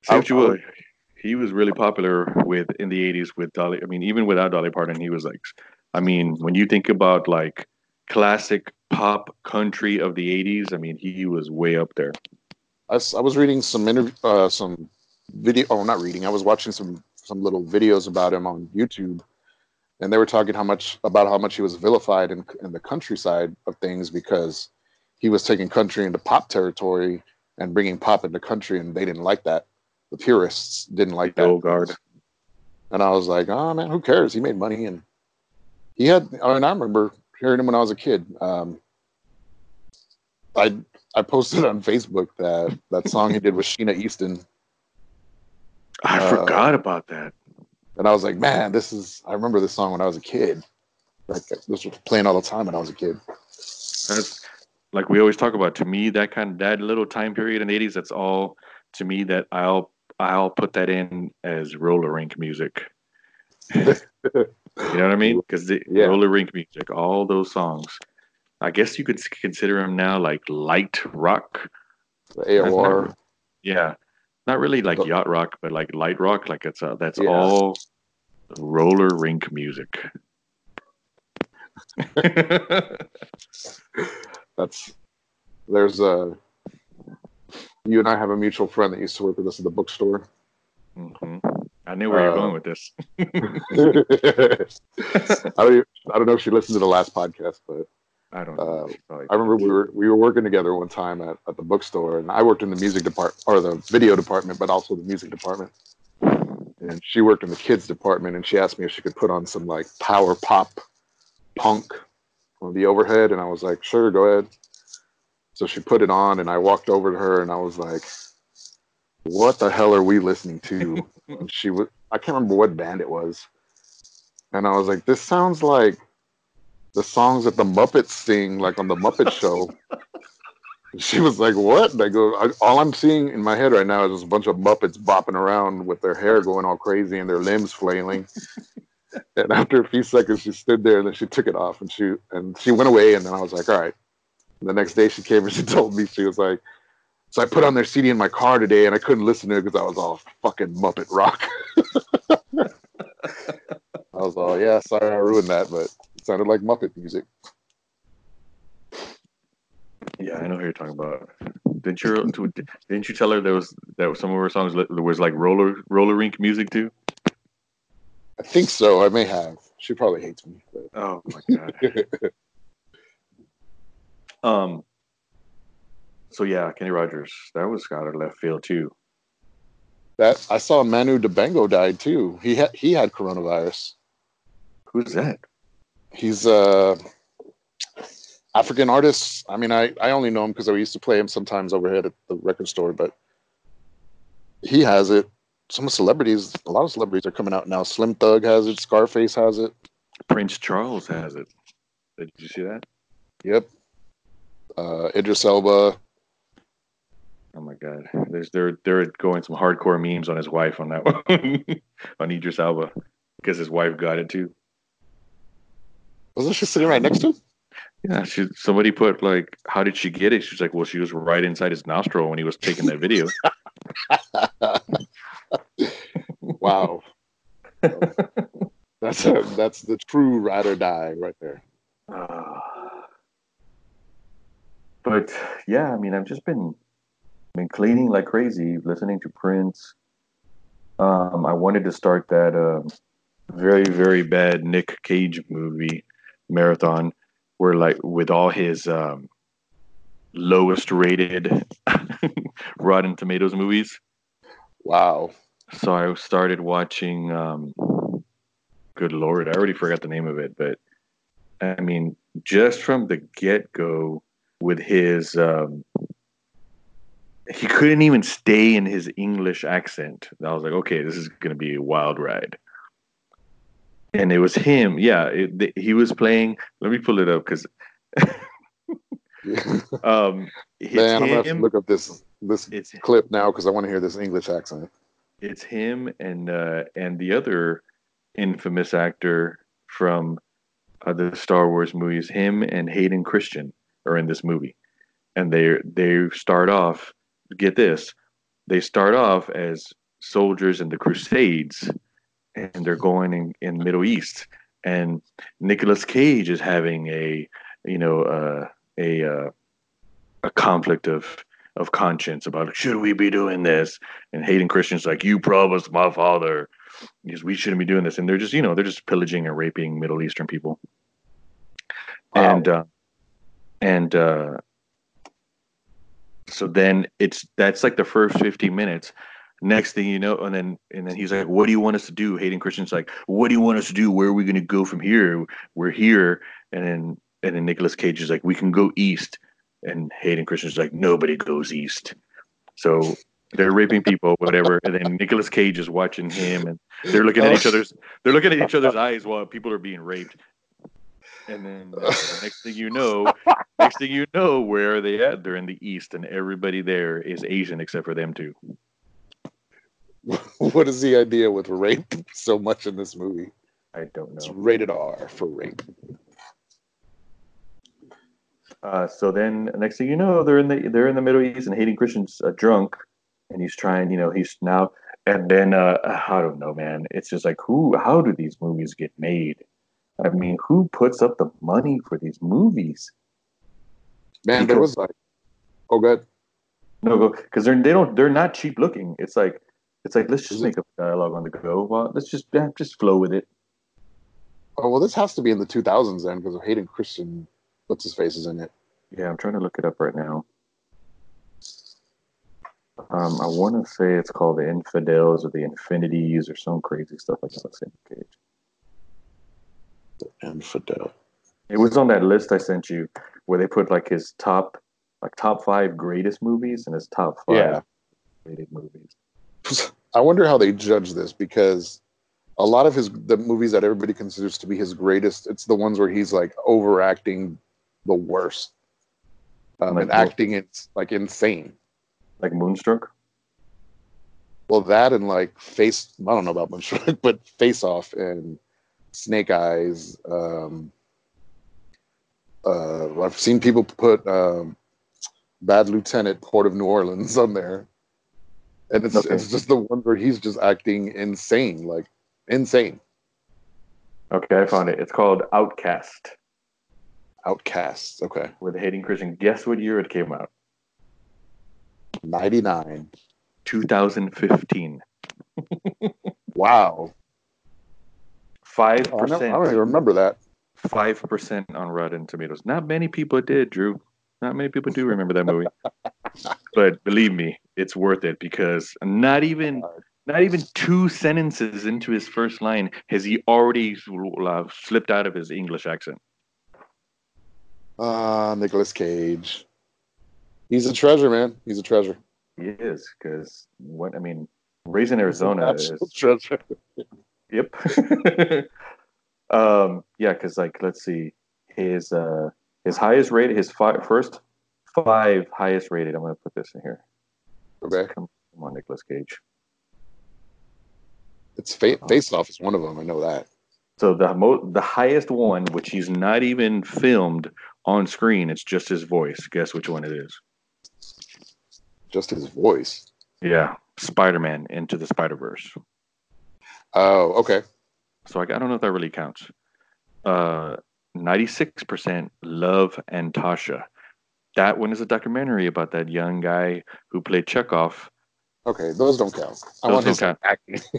Say what you will. He was really popular with in the '80s with Dolly. I mean, even without Dolly Parton, he was like. I mean, when you think about like classic pop country of the '80s, I mean, he was way up there. I, I was reading some interview, uh, some video. Oh, not reading. I was watching some some little videos about him on YouTube and they were talking how much about how much he was vilified in, in the countryside of things because he was taking country into pop territory and bringing pop into country, and they didn't like that. The purists didn't like that. Oh, guard. And I was like, oh man, who cares? He made money, and he had. I mean, I remember hearing him when I was a kid. Um, I I posted on Facebook that that song he did with Sheena Easton. I uh, forgot about that and I was like, man, this is. I remember this song when I was a kid. Like this was playing all the time when I was a kid. That's like we always talk about. To me, that kind of that little time period in the '80s. That's all to me. That I'll I'll put that in as roller rink music. you know what I mean? Because the yeah. roller rink music, all those songs. I guess you could consider them now like light rock. The AOR. yeah, not really like yacht rock, but like light rock. Like it's uh, that's yeah. all roller rink music. that's there's a you and I have a mutual friend that used to work with us at the bookstore. Mm-hmm. I knew where uh, you're going with this. I don't. Even, I don't know if she listened to the last podcast, but I don't know. Uh, I remember we were we were working together one time at, at the bookstore, and I worked in the music department or the video department, but also the music department. And she worked in the kids department, and she asked me if she could put on some like power pop punk on the overhead, and I was like, sure, go ahead. So she put it on, and I walked over to her, and I was like, "What the hell are we listening to?" she was I can't remember what band it was, and I was like, "This sounds like." the songs that the Muppets sing, like on the Muppet Show. she was like, "What?" And I go, I, "All I'm seeing in my head right now is just a bunch of Muppets bopping around with their hair going all crazy and their limbs flailing." and after a few seconds, she stood there and then she took it off and she and she went away. And then I was like, "All right." And the next day, she came and she told me she was like, "So I put on their CD in my car today, and I couldn't listen to it because I was all fucking Muppet rock." I was all, "Yeah, sorry, I ruined that, but." It sounded like Muppet music. Yeah, I know who you're talking about. Didn't you didn't you tell her there was that some of her songs there was like roller roller rink music too? I think so. I may have. She probably hates me. But. Oh my god. um. So yeah, Kenny Rogers. That was out of left field too. That I saw Manu Dibango died too. He had he had coronavirus. Who's that? he's a African artist. I mean, I, I only know him because I used to play him sometimes overhead at the record store, but he has it. Some celebrities, a lot of celebrities are coming out now. Slim Thug has it. Scarface has it. Prince Charles has it. Did you see that? Yep. Uh, Idris Elba. I'm my god, there's they're they're going some hardcore memes on his wife on that one on Idris Elba because his wife got it too. Wasn't she sitting right next to him? Yeah, she somebody put like, how did she get it? She's like, well, she was right inside his nostril when he was taking that video. wow. that's a, that's the true ride or die right there. Uh, but yeah, I mean, I've just been been cleaning like crazy, listening to Prince. Um, I wanted to start that uh, very very bad Nick Cage movie marathon, where like with all his um, lowest rated Rotten Tomatoes movies. Wow. So I started watching. Um, good lord, I already forgot the name of it, but I mean, just from the get go, with his, um, he couldn't even stay in his English accent. I was like, okay, this is going to be a wild ride. And it was him. Yeah, it, he was playing. Let me pull it up because. um, Man, I'm gonna look up this this it's, clip now because I want to hear this English accent. It's him and uh, and the other infamous actor from uh, the Star Wars movies. Him and Hayden Christensen are in this movie, and they they start off. Get this, they start off as soldiers in the Crusades, and they're going in, in Middle East. And Nicolas Cage is having a you know uh, a uh, a conflict of of conscience about should we be doing this? And Hayden Christensen's like, you promised my father because we shouldn't be doing this. And they're just, you know, they're just pillaging and raping Middle Eastern people. Wow. And uh, and uh, so then it's that's like the first 15 minutes. Next thing you know, and then and then he's like, "What do you want us to do?" Hayden Christensen's like, "What do you want us to do? Where are we going to go from here? We're here." And then and then Nicolas Cage is like, "We can go east." and Hayden Christensen's like nobody goes east. So they're raping people, whatever. And then Nicolas Cage is watching him, and they're looking at each oh. other's they're looking at each other's eyes while people are being raped. And then uh, the next thing you know, next thing you know, where are they at? They're in the east, and everybody there is Asian except for them two. What is the idea with rape so much in this movie? I don't know. It's rated R for rape. Uh, so then next thing you know, they're in the they're in the Middle East, and Hayden Christensen's uh, drunk, and he's trying. You know, he's now and then uh, I don't know, man. It's just like who? How do these movies get made? I mean, who puts up the money for these movies? Man, because, there was like, oh, good. No, go because they're they don't they're not cheap looking. It's like it's like let's just make a dialogue on the go. Well, let's just yeah, just flow with it. Oh well, this has to be in the 2000s then because Hayden Christensen what's his face is in it. Yeah, I'm trying to look it up right now. Um, I want to say it's called the Infidels or the Infinities or some crazy stuff like that. Same Cage. The Infidel. It was on that list I sent you where they put like his top, like top five greatest movies and his top five yeah. rated movies. I wonder how they judge this because a lot of his the movies that everybody considers to be his greatest, it's the ones where he's like overacting the worst. Um, like and acting it's like insane. Like Moonstruck. Well, that and like face. I don't know about Moonstruck, but Face Off and Snake Eyes. Um, uh, I've seen people put um, Bad Lieutenant, Port of New Orleans on there, and it's okay. it's just the one where he's just acting insane, like insane. Okay, I found it. It's called Outcast. Outcasts. Okay. With Hayden Christensen. Guess what year it came out? 99. 2015. wow. 5%. Oh, I, don't, even remember that. 5% on Rotten Tomatoes. Not many people did, Drew. Not many people do remember that movie. but believe me, it's worth it because not even not even two sentences into his first line has he already uh, slipped out of his English accent. Ah, uh, Nicolas Cage. He's a treasure, man. He's a treasure. He is because what I mean, Raising Arizona is treasure. yep. um, yeah, because like let's see, his uh, his highest rated, his five, first five highest rated. I'm gonna put this in here. Okay. Come, come on, Nicolas Cage. It's fa- Face Off is one of them. I know that. So the mo- the highest one, which he's not even filmed on screen, it's just his voice. Guess which one it is? Just his voice. Yeah, Spider Man Into the Spider Verse. Oh, okay. So I, I don't know if that really counts. Uh, 96% Love and Tasha. That one is a documentary about that young guy who played Chekhov. Okay, those don't count. I Those want his count. acting.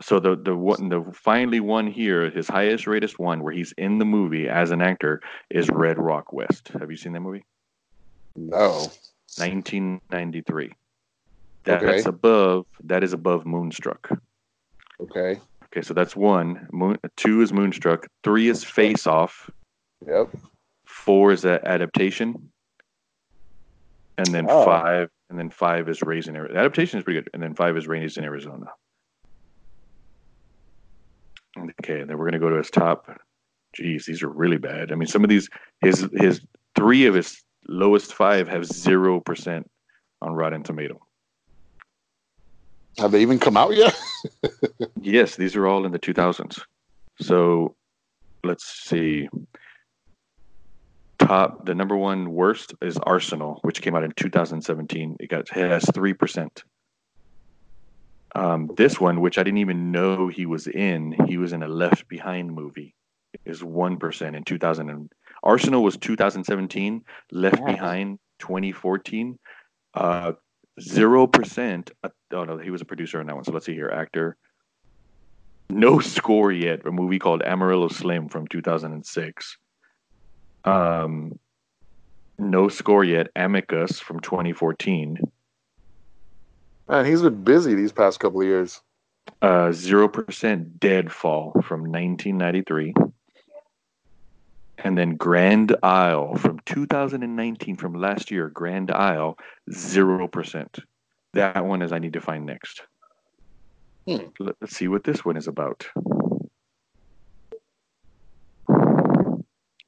So the the one the finally one here, his highest rated one where he's in the movie as an actor is Red Rock West. Have you seen that movie? no. 1993. That's Okay. above. That is above Moonstruck. Okay. Okay, so that's one. Moon, two is Moonstruck. Three is Face Off. Yep. Four is adaptation, and then Oh. five, and then five is Raising Arizona. Adaptation is pretty good, and then five is Raising Arizona. Okay, and then we're gonna go to his top. Jeez, these are really bad. I mean, some of these, his his three of his lowest five have zero percent on Rotten Tomato. Have they even come out yet? Yes, these are all in the 2000s. So let's see. Top the number one worst is Arsenal, which came out in 2017. It got it has three percent. Um, this one, which I didn't even know he was in, he was in a Left Behind movie, is one percent in 2000. And Arsenal was 2017. Left Wow. Behind 2014. Uh, Zero percent. Uh, oh no, he was a producer on that one. So let's see here. Actor. No score yet. A movie called Amarillo Slim from 2006. Um, no score yet. Amicus from 2014. Man, he's been busy these past couple of years. Uh, Zero percent Deadfall from 1993. And then Grand Isle from 2019, from last year. Grand Isle, zero percent. That one is I need to find next. Hmm. Let- Let's see what this one is about.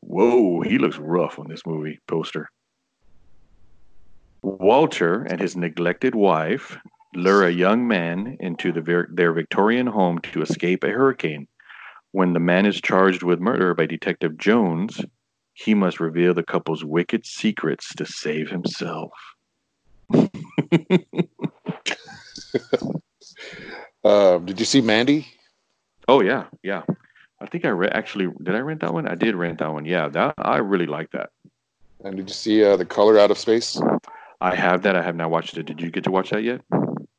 Whoa, he looks rough on this movie poster. Walter and his neglected wife lure a young man into the, their Victorian home to escape a hurricane. When the man is charged with murder by Detective Jones, he must reveal the couple's wicked secrets to save himself. Um, did you see Mandy? Oh yeah, yeah. I think I re- actually did. I rent that one. I did rent that one. Yeah, that I really like that. And did you see uh, the color out of space? I have that. I have not watched it. Did you get to watch that yet?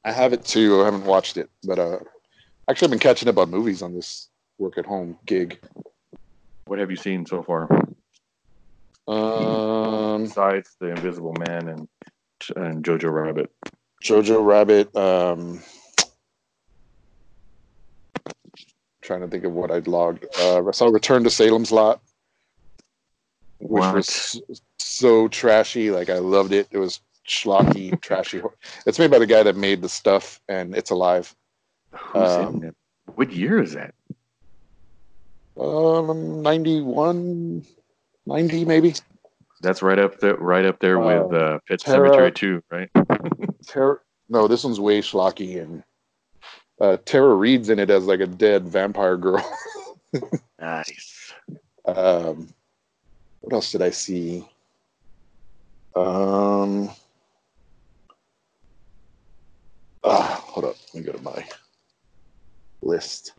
I have it too. I haven't watched it, but uh, actually, I've been catching up on movies on this work at home gig. What have you seen so far Um, besides The Invisible Man and and Jojo Rabbit? Jojo Rabbit. Um, trying to think of what I'd logged. Uh, I saw Return to Salem's Lot, which What? was so trashy. Like I loved it. It was schlocky, trashy. It's made by the guy that made the stuff, and It's Alive. Who's Um, in it? What year is that? Um, 91, 90 maybe. That's right up there. Right up there with Uh, uh, Pet Terra- Cemetery too, right? Ter- no, this one's way schlocky, and uh, Tara Reid's in it as like a dead vampire girl. Nice. Um, what else did I see? Um, ah, hold up. Let me go to my list.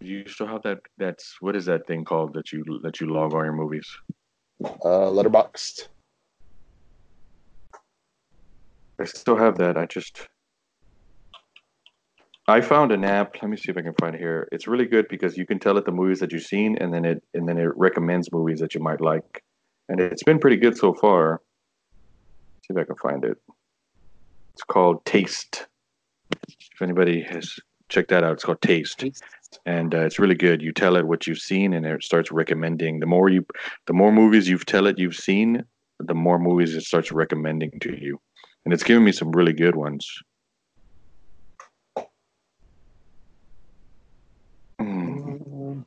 You still have that? That's what is that thing called that you that you log all your movies? Uh, Letterboxd. I still have that. I just I found an app. Let me see if I can find it here. It's really good because you can tell it the movies that you've seen, and then it and then it recommends movies that you might like, and it's been pretty good so far. see if I can find it. It's called Taste. If anybody has checked that out, it's called Taste, and uh, it's really good. You tell it what you've seen, and it starts recommending. The more you, the more movies you tell it you've seen, the more movies it starts recommending to you and it's given me some really good ones. Mm.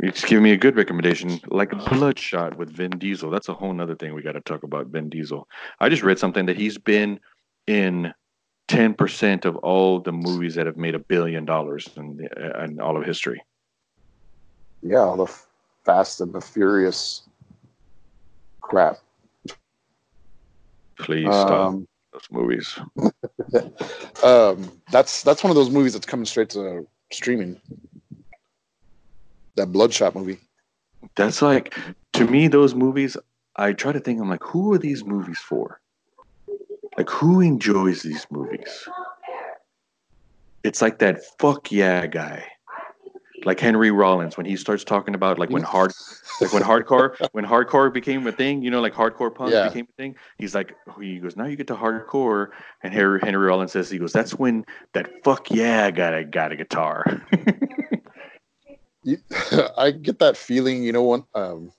It's giving me a good recommendation, like Bloodshot with Vin Diesel. That's a whole nother thing we got to talk about. Vin Diesel. I just read something that he's been in 10% of all the movies that have made a billion dollars in, in all of history. Yeah, all the Fast and the Furious crap. Please stop Um, those movies. um, that's that's one of those movies that's coming straight to streaming. That Bloodshot movie. That's like, to me, those movies, I try to think, I'm like, who are these movies for? Like, who enjoys these movies? It's like that fuck yeah guy. Like Henry Rollins when he starts talking about like when hard like when hardcore when hardcore became a thing, you know, like hardcore punk Yeah. became a thing. He's like he goes, Now you get to hardcore and Henry Henry Rollins says he goes, That's when that fuck yeah a got a guitar. You, I get that feeling. You know when um,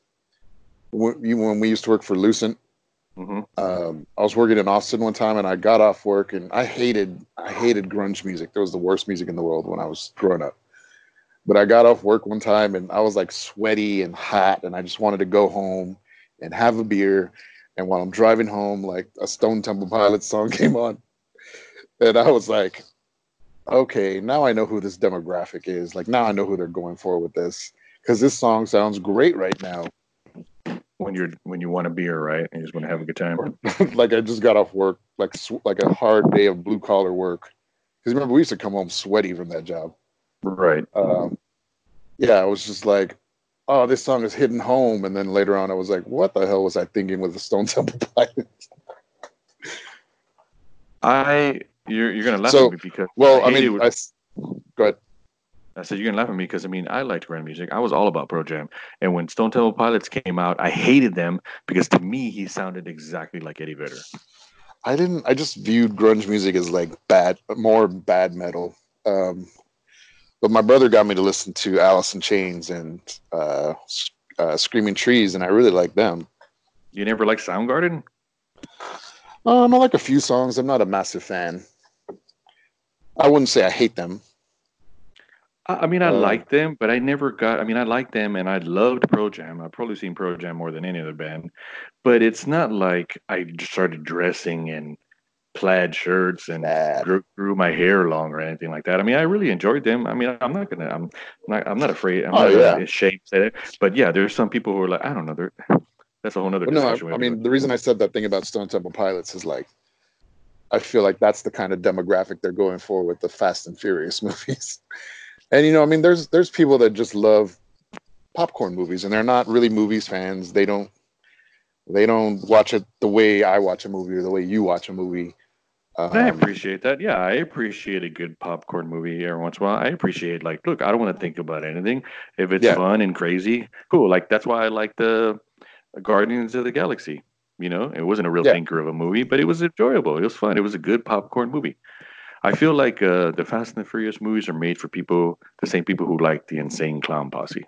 when, you, when we used to work for Lucent, hmm um, I was working in Austin one time, and I got off work, and I hated I hated grunge music. That was the worst music in the world when I was growing up. But I got off work one time, and I was like sweaty and hot, and I just wanted to go home and have a beer. And while I'm driving home, like a Stone Temple Pilots song came on, and I was like, okay, now I know who this demographic is. Like now I know who they're going for with this because this song sounds great right now. When you're when you want a beer, right? And you just want to have a good time. like I just got off work, like sw- like a hard day of blue collar work. Because remember, we used to come home sweaty from that job. Right. Um, yeah, I was just like, oh, this song is hidden home. And then later on, I was like, what the hell was I thinking with the Stone Temple Pilots? I you're you're gonna laugh So, at me because Well, I hated mean, I, go ahead. I said you're gonna laugh at me because I mean I liked grunge music. I was all about Pearl Jam, and when Stone Temple Pilots came out, I hated them because to me he sounded exactly like Eddie Vedder. I didn't. I just viewed grunge music as like bad, more bad metal. Um, but my brother got me to listen to Alice in Chains and uh, uh, Screaming Trees, and I really like them. You never liked Soundgarden? Um, I like a few songs. I'm not a massive fan. I wouldn't say I hate them. I, I mean, I Uh, liked them, but I never got. I mean, I liked them, and I loved Pearl Jam. I've probably seen Pearl Jam more than any other band, but it's not like I started dressing in plaid shirts and grew, grew my hair long or anything like that. I mean, I really enjoyed them. I mean, I'm not gonna. I'm not. I'm not afraid. I'm Oh, not yeah. ashamed to say that. But yeah, there's some people who are like, I don't know. They're, that's a whole other. No. I, I mean, the reason I said that thing about Stone Temple Pilots is like, I feel like that's the kind of demographic they're going for with the Fast and Furious movies. And you know, I mean, there's there's people that just love popcorn movies, and they're not really movies fans. They don't they don't watch it the way I watch a movie or the way you watch a movie. go. I Um, appreciate that. Yeah, I appreciate a good popcorn movie every once in a while. I appreciate like, look, I don't want to think about anything. If it's Yeah. fun and crazy, cool. Like that's why I like the Guardians of the Galaxy. You know, it wasn't a real Yeah. thinker of a movie, but it was enjoyable. It was fun. It was a good popcorn movie. I feel like uh, the Fast and the Furious movies are made for people, the same people who like the Insane Clown Posse.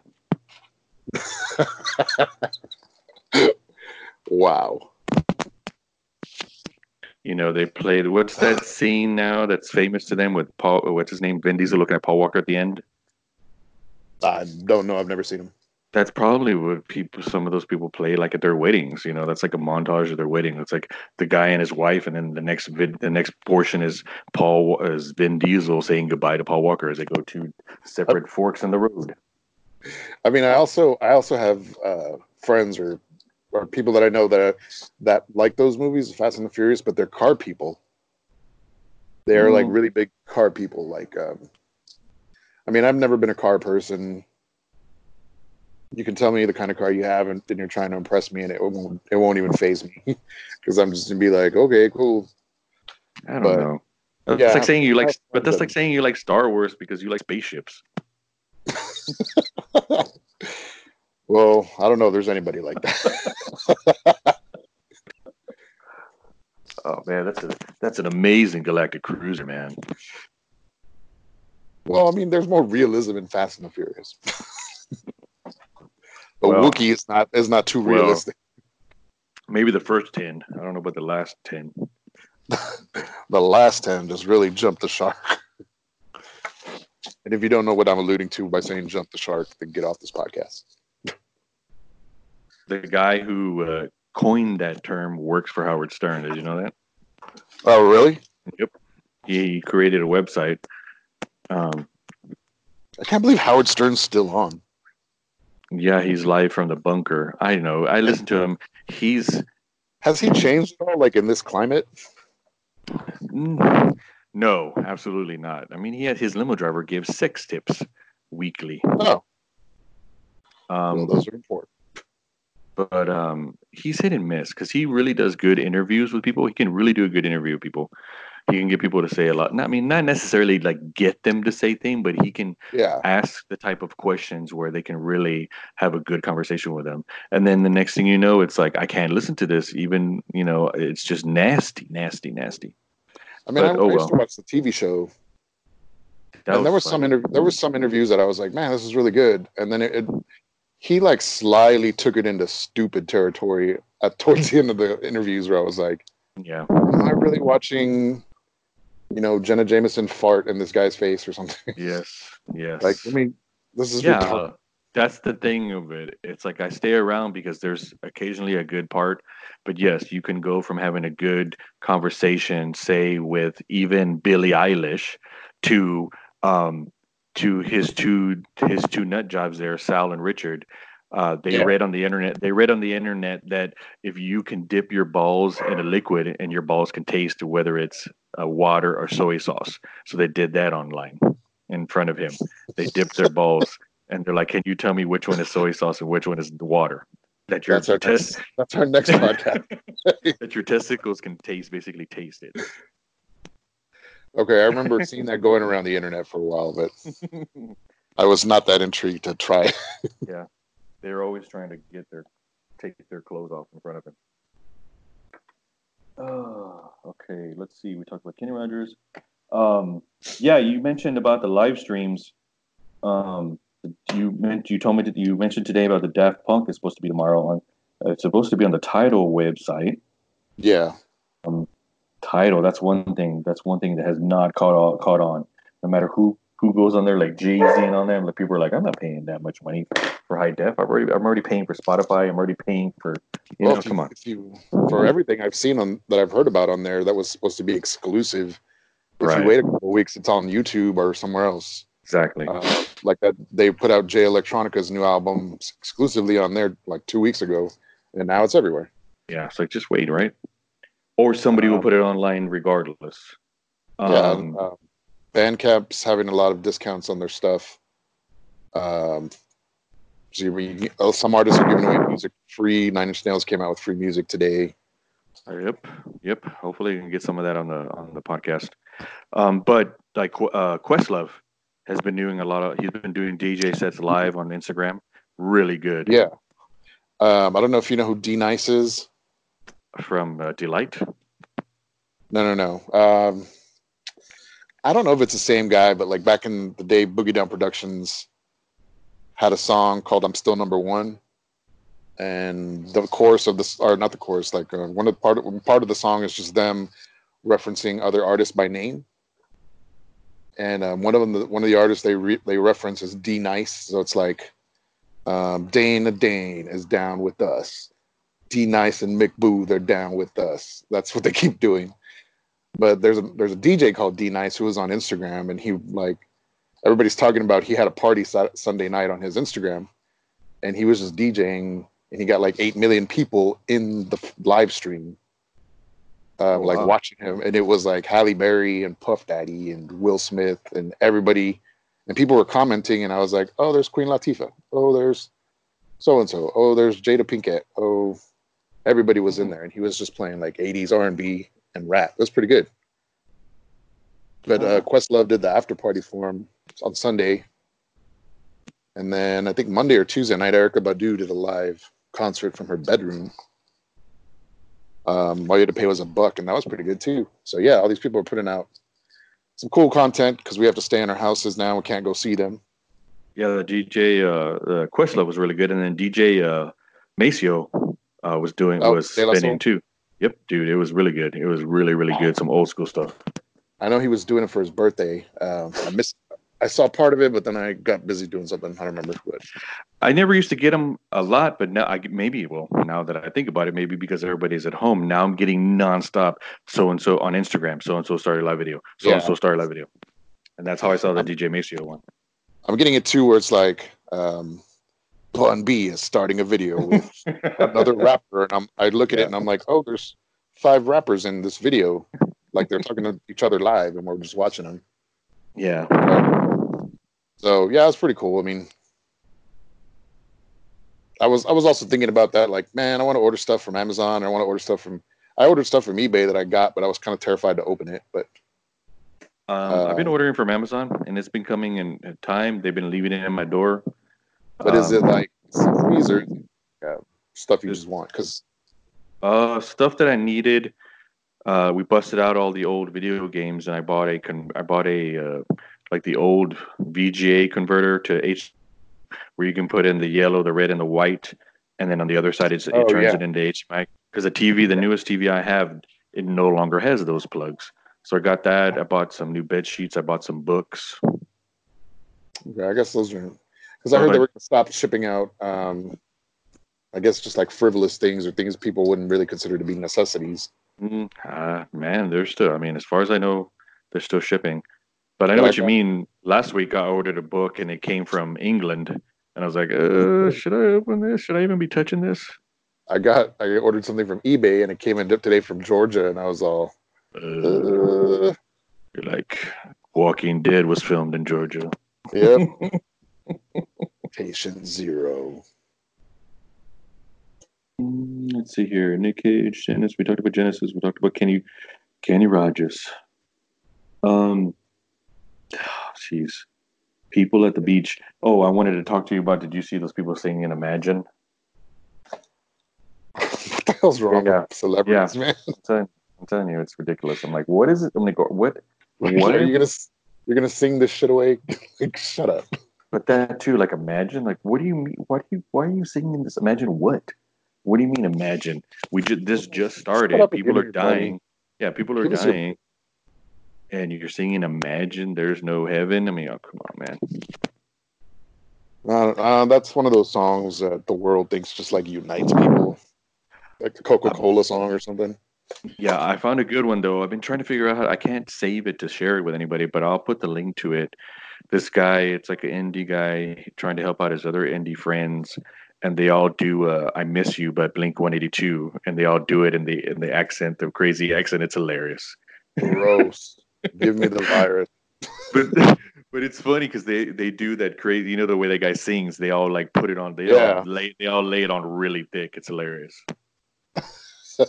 wow. You know, they played what's that scene now that's famous to them with Paul? What's his name? Vin Diesel looking at Paul Walker at the end. I don't know. I've never seen them. That's probably what people, some of those people play like at their weddings. You know, that's like a montage of their wedding. It's like the guy and his wife, and then the next vid, the next portion is Paul is Vin Diesel saying goodbye to Paul Walker as they go to separate forks in the road. I mean, I also I also have uh, friends or or people that I know that that like those movies, Fast and the Furious, but they're car people. They're like Mm. really big car people. Like, um, I mean, I've never been a car person. You can tell me the kind of car you have, and then you're trying to impress me, and it won't it won't even phase me because I'm just gonna be like, okay, cool. I don't But- know. That's Yeah, like saying you like, but that's like saying you like Star Wars because you like spaceships. well, I don't know if there's anybody like that. Oh man, that's a that's an amazing galactic cruiser, man. Well, I mean, there's more realism in Fast and the Furious. The Well- Wookiee is not is not too Well- realistic. Maybe the first ten. I don't know about the last ten. the last ten just really jumped the shark. and if you don't know what I'm alluding to by saying jump the shark, then get off this podcast. The guy who uh, coined that term works for Howard Stern. Did you know that? Oh, really? Yep. He created a website. Um, I can't believe Howard Stern's still on. Yeah, he's live from the bunker. I know. I listen to him. He's Has he changed at all, like in this climate? mm, no, absolutely not. I mean, he had his limo driver give sex tips weekly. Oh, Um, well, those are important. but um, he's hit and miss because he really does good interviews with people. He can really do a good interview with people. He can get people to say a lot. Not, I mean, not necessarily like get them to say things, but he can Yeah, ask the type of questions where they can really have a good conversation with them. And then the next thing you know, it's like I can't listen to this. Even you know, it's just nasty, nasty, nasty. I mean, but, I, oh I used to well. watch the TV show, That and there was fun. some interv- there was some interviews that I was like, man, this is really good. And then it, it he like slyly took it into stupid territory at towards the end of the interviews where I was like, yeah, am I really watching, you know, Jenna Jameson fart in this guy's face or something? yes, yes. like, I mean, this is yeah retarded. that's the thing of it it's like i stay around because there's occasionally a good part but yes you can go from having a good conversation say with even billie eilish to um to his two his two nut jobs there sal and richard uh, they Yeah. read on the internet. They read on the internet that if you can dip your balls in a liquid and your balls can taste whether it's uh, water or soy sauce, so they did that online in front of him. They dipped their balls and they're like, "Can you tell me which one is soy sauce and which one is the water?" That your That's our tes- next, that's our next podcast. that your testicles can taste, basically taste it. Okay, I remember seeing that going around the internet for a while, but I was not that intrigued to try. They're always trying to get their take their clothes off in front of him. Oh, okay. Let's see. We talked about Kenny Rogers. Um, yeah, you mentioned about the live streams. Um, you meant you told me that you mentioned today about the Daft Punk is supposed to be tomorrow on. Uh, it's supposed to be on the Tidal website. Yeah, Tidal. That's one thing. That's one thing that has not caught on, caught on. No matter who who goes on there, like Jay Z and on them, like people are like, I'm not paying that much money for, for high def. I'm already I'm already paying for Spotify. I'm already paying for you well, know. if you, Come on. you for everything I've seen on that I've heard about on there that was supposed to be exclusive. If Right. you wait a couple weeks, it's on YouTube or somewhere else. Exactly. Uh, like that, they put out Jay Electronica's new album exclusively on there like two weeks ago, and now it's everywhere. yeah. It's like just wait, right? Or somebody will Um, put it online regardless. Um, yeah, uh, Bandcamp's having a lot of discounts on their stuff. Um, so oh, some artists are giving away music free. Nine Inch Nails came out with free music today. Yep, yep. Hopefully, we can get some of that on the on the podcast. Um, but like uh, Questlove has been doing a lot of. He's been doing DJ sets live on Instagram. Really good. Yeah. Um, I don't know if you know who D Nice is. From uh, Delight. No, no, no. Um, I don't know if it's the same guy, but like back in the day, Boogie Down Productions had a song called "I'm Still Number One," and the chorus of this, or not the chorus, like uh, one of the part of, part of the song is just them referencing other artists by name. And um, one of them, one of the artists they re- they reference is D Nice, so it's like um, Dane Dane is down with us. D Nice and Mick Boo, they're down with us. That's what they keep doing. But there's a there's a DJ called D Nice who was on Instagram, and he like everybody's talking about. He had a party Sat- Sunday night on his Instagram, and he was just DJing, and he got like eight million people in the f- live stream, uh, Oh, like wow. watching him, and it was like Halle Berry and Puff Daddy and Will Smith and everybody, and people were commenting, and I was like, oh, there's Queen Latifah, oh, there's so and so, oh, there's Jada Pinkett, oh, everybody was in there, and he was just playing like 80s R&B and Rat. Was pretty good. But uh, Questlove did the after party for him on Sunday, and then I think Monday or Tuesday night, Erykah Badu did a live concert from her bedroom. Um, all you had to pay was a buck, and that was pretty good too. So yeah, all these people are putting out some cool content because we have to stay in our houses now. We can't go see them. Yeah, the DJ uh, uh, Questlove was really good, and then DJ uh, Maseo uh, was doing Oh, was spinning too. Yep, dude, it was really good. It was really really good. Some old school stuff. I know he was doing it for his birthday. Um, I missed I saw part of it, but then I got busy doing something. I don't remember. But I never used to get them a lot, but now I maybe well now that I think about it, maybe because everybody's at home now, I'm getting nonstop. So and so on Instagram, so and so started live video, so and so started live video, and that's how I saw the DJ Maseo one. I'm getting it too, where it's like um, Bun B is starting a video with another rapper, and I'm I look at yeah. it and I'm like, oh, there's five rappers in this video, like they're talking to each other live, and we're just watching them. Yeah. So yeah, it's pretty cool. I mean, I was I was also thinking about that. Like, man, I want to order stuff from Amazon. I want to order stuff from. I ordered stuff from eBay that I got, but I was kind of terrified to open it. But um, uh, I've been ordering from Amazon, and it's been coming in time. They've been leaving it in my door. But um, is it um, like freezer yeah, stuff you just want? Because uh, stuff that I needed. Uh, we busted out all the old video games, and I bought a con- I bought a uh, like the old VGA converter to H, where you can put in the yellow, the red, and the white, and then on the other side it oh, turns yeah. it into HDMI. Because the TV, the newest TV I have, it no longer has those plugs. So I got that. I bought some new bed sheets. I bought some books. Okay, I guess those are because I heard they were going to stop shipping out. Um, I guess just like frivolous things or things people wouldn't really consider to be necessities. Mm, uh, man, they're still. I mean, as far as I know, they're still shipping. But I know what you mean. Last week I ordered a book and it came from England, and I was like, uh, should I open this? Should I even be touching this? I got I ordered something from eBay and it came in today from Georgia, and I was all. Uh, you're like Walking Dead was filmed in Georgia. Yep. Patient zero. Mm, let's see here. Nick Cage, Genesis. We talked about Genesis. We talked about Kenny, Kenny Rogers. Um, jeez. People at the beach. Oh, I wanted to talk to you about. Did you see those people singing in Imagine? what the hell's wrong yeah. with celebrities, yeah. man? I'm telling, I'm telling, you, it's ridiculous. I'm like, what is it? I'm like, what? What are you gonna? You're gonna sing this shit away? like, shut up. But that too, like, imagine, like, what do you mean? What do you? Why are you singing this? Imagine what? What do you mean? Imagine we just this just started. People are dying. Yeah, people are dying. And you're singing "Imagine There's No Heaven." I mean, oh come on, man. Uh, uh, that's one of those songs that the world thinks just like unites people, like the Coca Cola song or something. Yeah, I found a good one though. I've been trying to figure out how I can't save it to share it with anybody, but I'll put the link to it. This guy, it's like an indie guy trying to help out his other indie friends, and they all do uh, "I Miss You" by Blink One Eighty Two, and they all do it in the in the accent, the crazy accent. It's hilarious. Gross. Give me the virus. but but it's funny because they they do that crazy. You know the way that guy sings. They all like put it on. They yeah. all lay they all lay it on really thick. It's hilarious.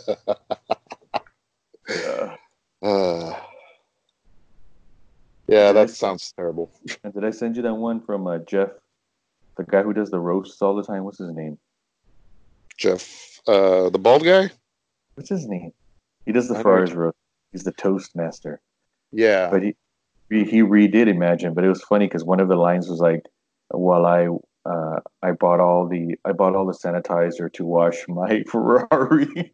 yeah. Uh, yeah, that sounds terrible. And did I send you that one from uh, Jeff the guy who does the roasts all the time. What's his name? Jeff, uh, the bald guy. What's his name? He does the Friars roast. He's the toast master. Yeah, but he he redid Imagine, but it was funny because one of the lines was like, "While I uh, I bought all the I bought all the sanitizer to wash my Ferrari."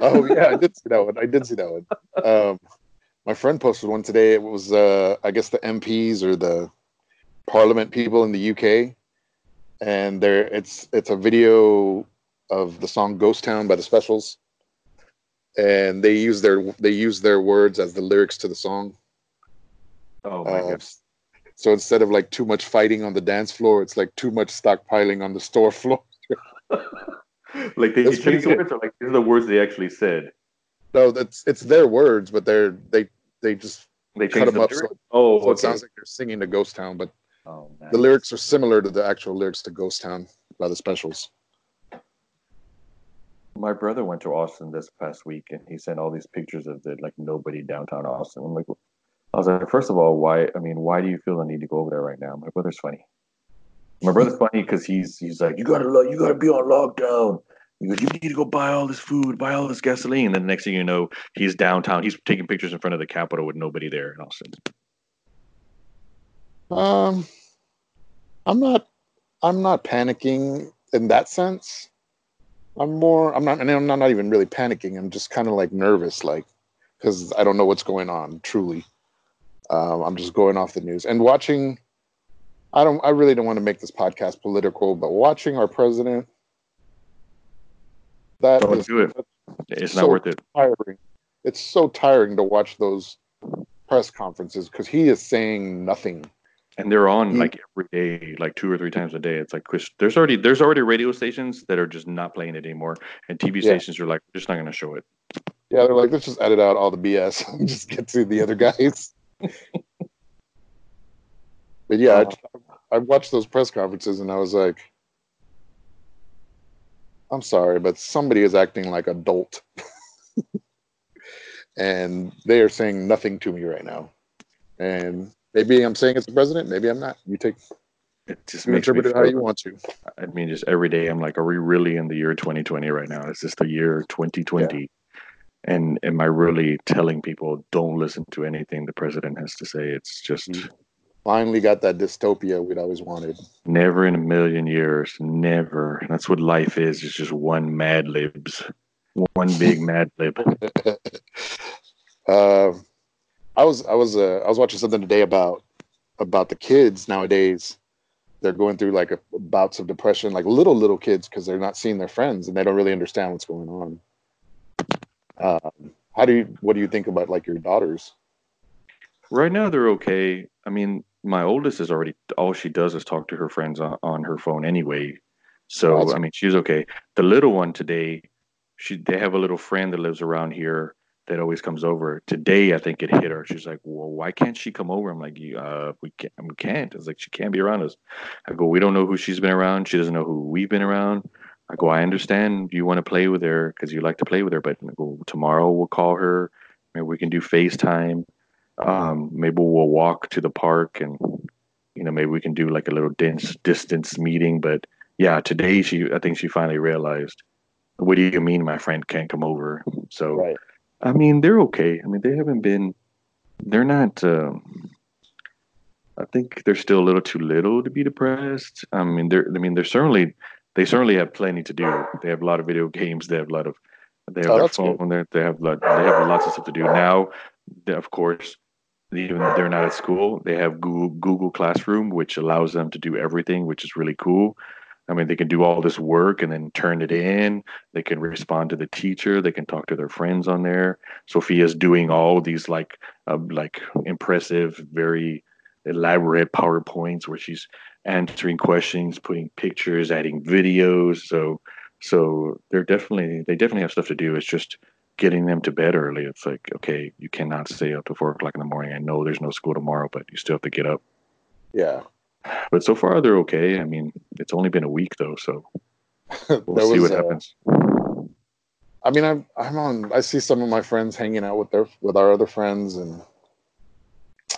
oh yeah, I did see that one. I did see that one. Um, my friend posted one today. It was uh, I guess the MPs or the Parliament people in the UK, and there it's it's a video of the song "Ghost Town" by the Specials, and they use their they use their words as the lyrics to the song. Oh my uh, So instead of like too much fighting on the dance floor, it's like too much stockpiling on the store floor. like they changed the words, or like these are the words they actually said. No, that's it's their words, but they're they they just they cut them up. So, oh, so okay. it sounds like they're singing the Ghost Town, but Oh, nice. The lyrics are similar to the actual lyrics to Ghost Town by the Specials. My brother went to Austin this past week, and he sent all these pictures of the like nobody downtown Austin. I'm like, I was like, first of all, why? I mean, why do you feel the need to go over there right now? My brother's funny. My brother's funny because he's he's like, you gotta you gotta be on lockdown. He goes, you need to go buy all this food, buy all this gasoline. And then the next thing you know, he's downtown. He's taking pictures in front of the Capitol with nobody there in Austin. Um, I'm not. I'm not panicking in that sense. I'm more. I'm not. And I'm not, not even really panicking. I'm just kind of like nervous, like because I don't know what's going on. Truly, Um, I'm just going off the news and watching. I don't. I really don't want to make this podcast political, but watching our president. That Don't is do it. It's not worth it. tiring. It's so tiring to watch those press conferences because he is saying nothing. And they're on He- like every day, like two or three times a day. It's like there's already there's already radio stations that are just not playing it anymore, and TV Yeah. stations are like we're just not going to show it. Yeah, they're like, let's just edit out all the BS and just get to the other guys. but yeah, uh-huh. I, I watched those press conferences and I was like, I'm sorry, but somebody is acting like adult. and they are saying nothing to me right now. And maybe I'm saying it's the president, maybe I'm not. You take It just you interpret it how you want to. I mean, just every day I'm like, are we really in the year 2020 right now? Is this the year 2020? And am I really telling people don't listen to anything the president has to say? It's just Mm. Finally got that dystopia we'd always wanted. never in a million years, never. That's what life is. It's just one mad libs, one big mad lib. uh, I was I was uh, I was watching something today about about the kids nowadays. They're going through like a, bouts of depression, like little little kids, because they're not seeing their friends and they don't really understand what's going on. Um, how do you? What do you think about like your daughters? Right now, they're okay. I mean, my oldest is already all she does is talk to her friends on, on her phone anyway. So I mean, she's okay. The little one today, she they have a little friend that lives around here that always comes over. Today, I think it hit her. She's like, "Well, why can't she come over?" I'm like, "You, uh, we can't. We can't." It's like she can't be around us. I go, "We don't know who she's been around. She doesn't know who we've been around." I go, "I understand you want to play with her because you like to play with her, but I go, tomorrow we'll call her. Maybe we can do FaceTime." Um, maybe we'll walk to the park and you know maybe we can do like a little dense distance meeting but yeah today she i think she finally realized what do you mean my friend can't come over? So Right. i mean they're okay. I mean they haven't been they're not um i think they're still a little too little to be depressed. I mean they're i mean they're certainly they certainly have plenty to do. They have a lot of video games. They have a lot of they have Oh, their good. there they have lot, they have lots of stuff to do. Now of course even though they're not at school, they have Google, Google Classroom, which allows them to do everything, which is really cool. I mean, they can do all this work and then turn it in. They can respond to the teacher. They can talk to their friends on there. Sophia's doing all these like, uh, like impressive, very elaborate PowerPoints where she's answering questions, putting pictures, adding videos. So, so they're definitely they definitely have stuff to do. It's just getting them to bed early. It's like, okay, you cannot stay up to four o'clock in the morning. I know there's no school tomorrow, but you still have to get up. Yeah. But so far, they're okay. I mean, it's only been a week though, so we'll see was, what uh, happens. I mean, I'm I'm on. I see some of my friends hanging out with their with our other friends, and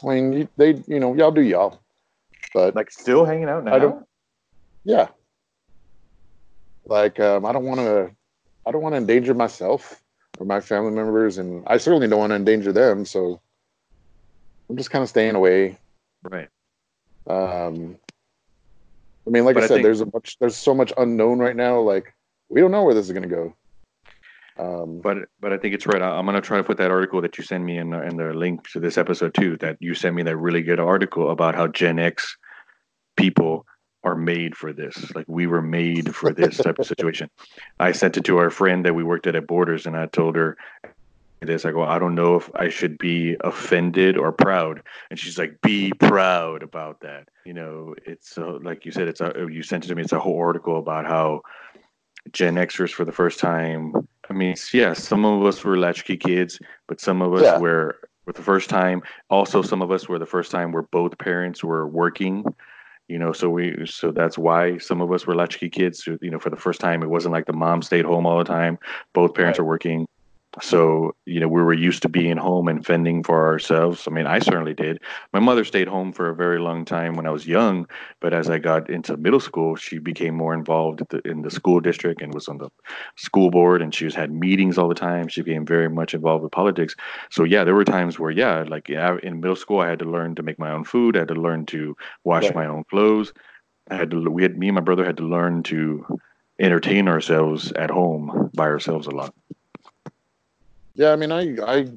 I mean, they you know y'all do y'all, but Like still hanging out now. I don't- yeah, like um, I don't want to I don't want to endanger myself or my family members, and I certainly don't want to endanger them. So I'm just kind of staying away. Right. Um, I mean, like But I I said, think- there's a much there's so much unknown right now. Like we don't know where this is going to go. Um, But but I think it's right. I, I'm gonna try to put that article that you send me in in the link to this episode too. That you sent me that really good article about how Gen X people are made for this. Like we were made for this type of situation. I sent it to our friend that we worked at at Borders, and I told her this. I go, I don't know if I should be offended or proud, and she's like, be proud about that. You know, it's uh, like you said. It's a, you sent it to me. It's a whole article about how Gen Xers for the first time. I mean, yeah, some of us were latchkey kids, but some of us Yeah. were for the first time. Also, some of us were the first time where both parents were working. You know, so we so that's why some of us were latchkey kids. You know, for the first time, it wasn't like the mom stayed home all the time. Both parents Right. are working. So, you know, we were used to being home and fending for ourselves. I mean, I certainly did. My mother stayed home for a very long time when I was young, but as I got into middle school, she became more involved the, in the school district and was on the school board and she was had meetings all the time. She became very much involved with politics. So yeah, there were times where yeah, like yeah, in middle school, I had to learn to make my own food. I had to learn to wash Right. my own clothes. I had to. We had me and my brother had to learn to entertain ourselves at home by ourselves a lot. Yeah, I mean, I I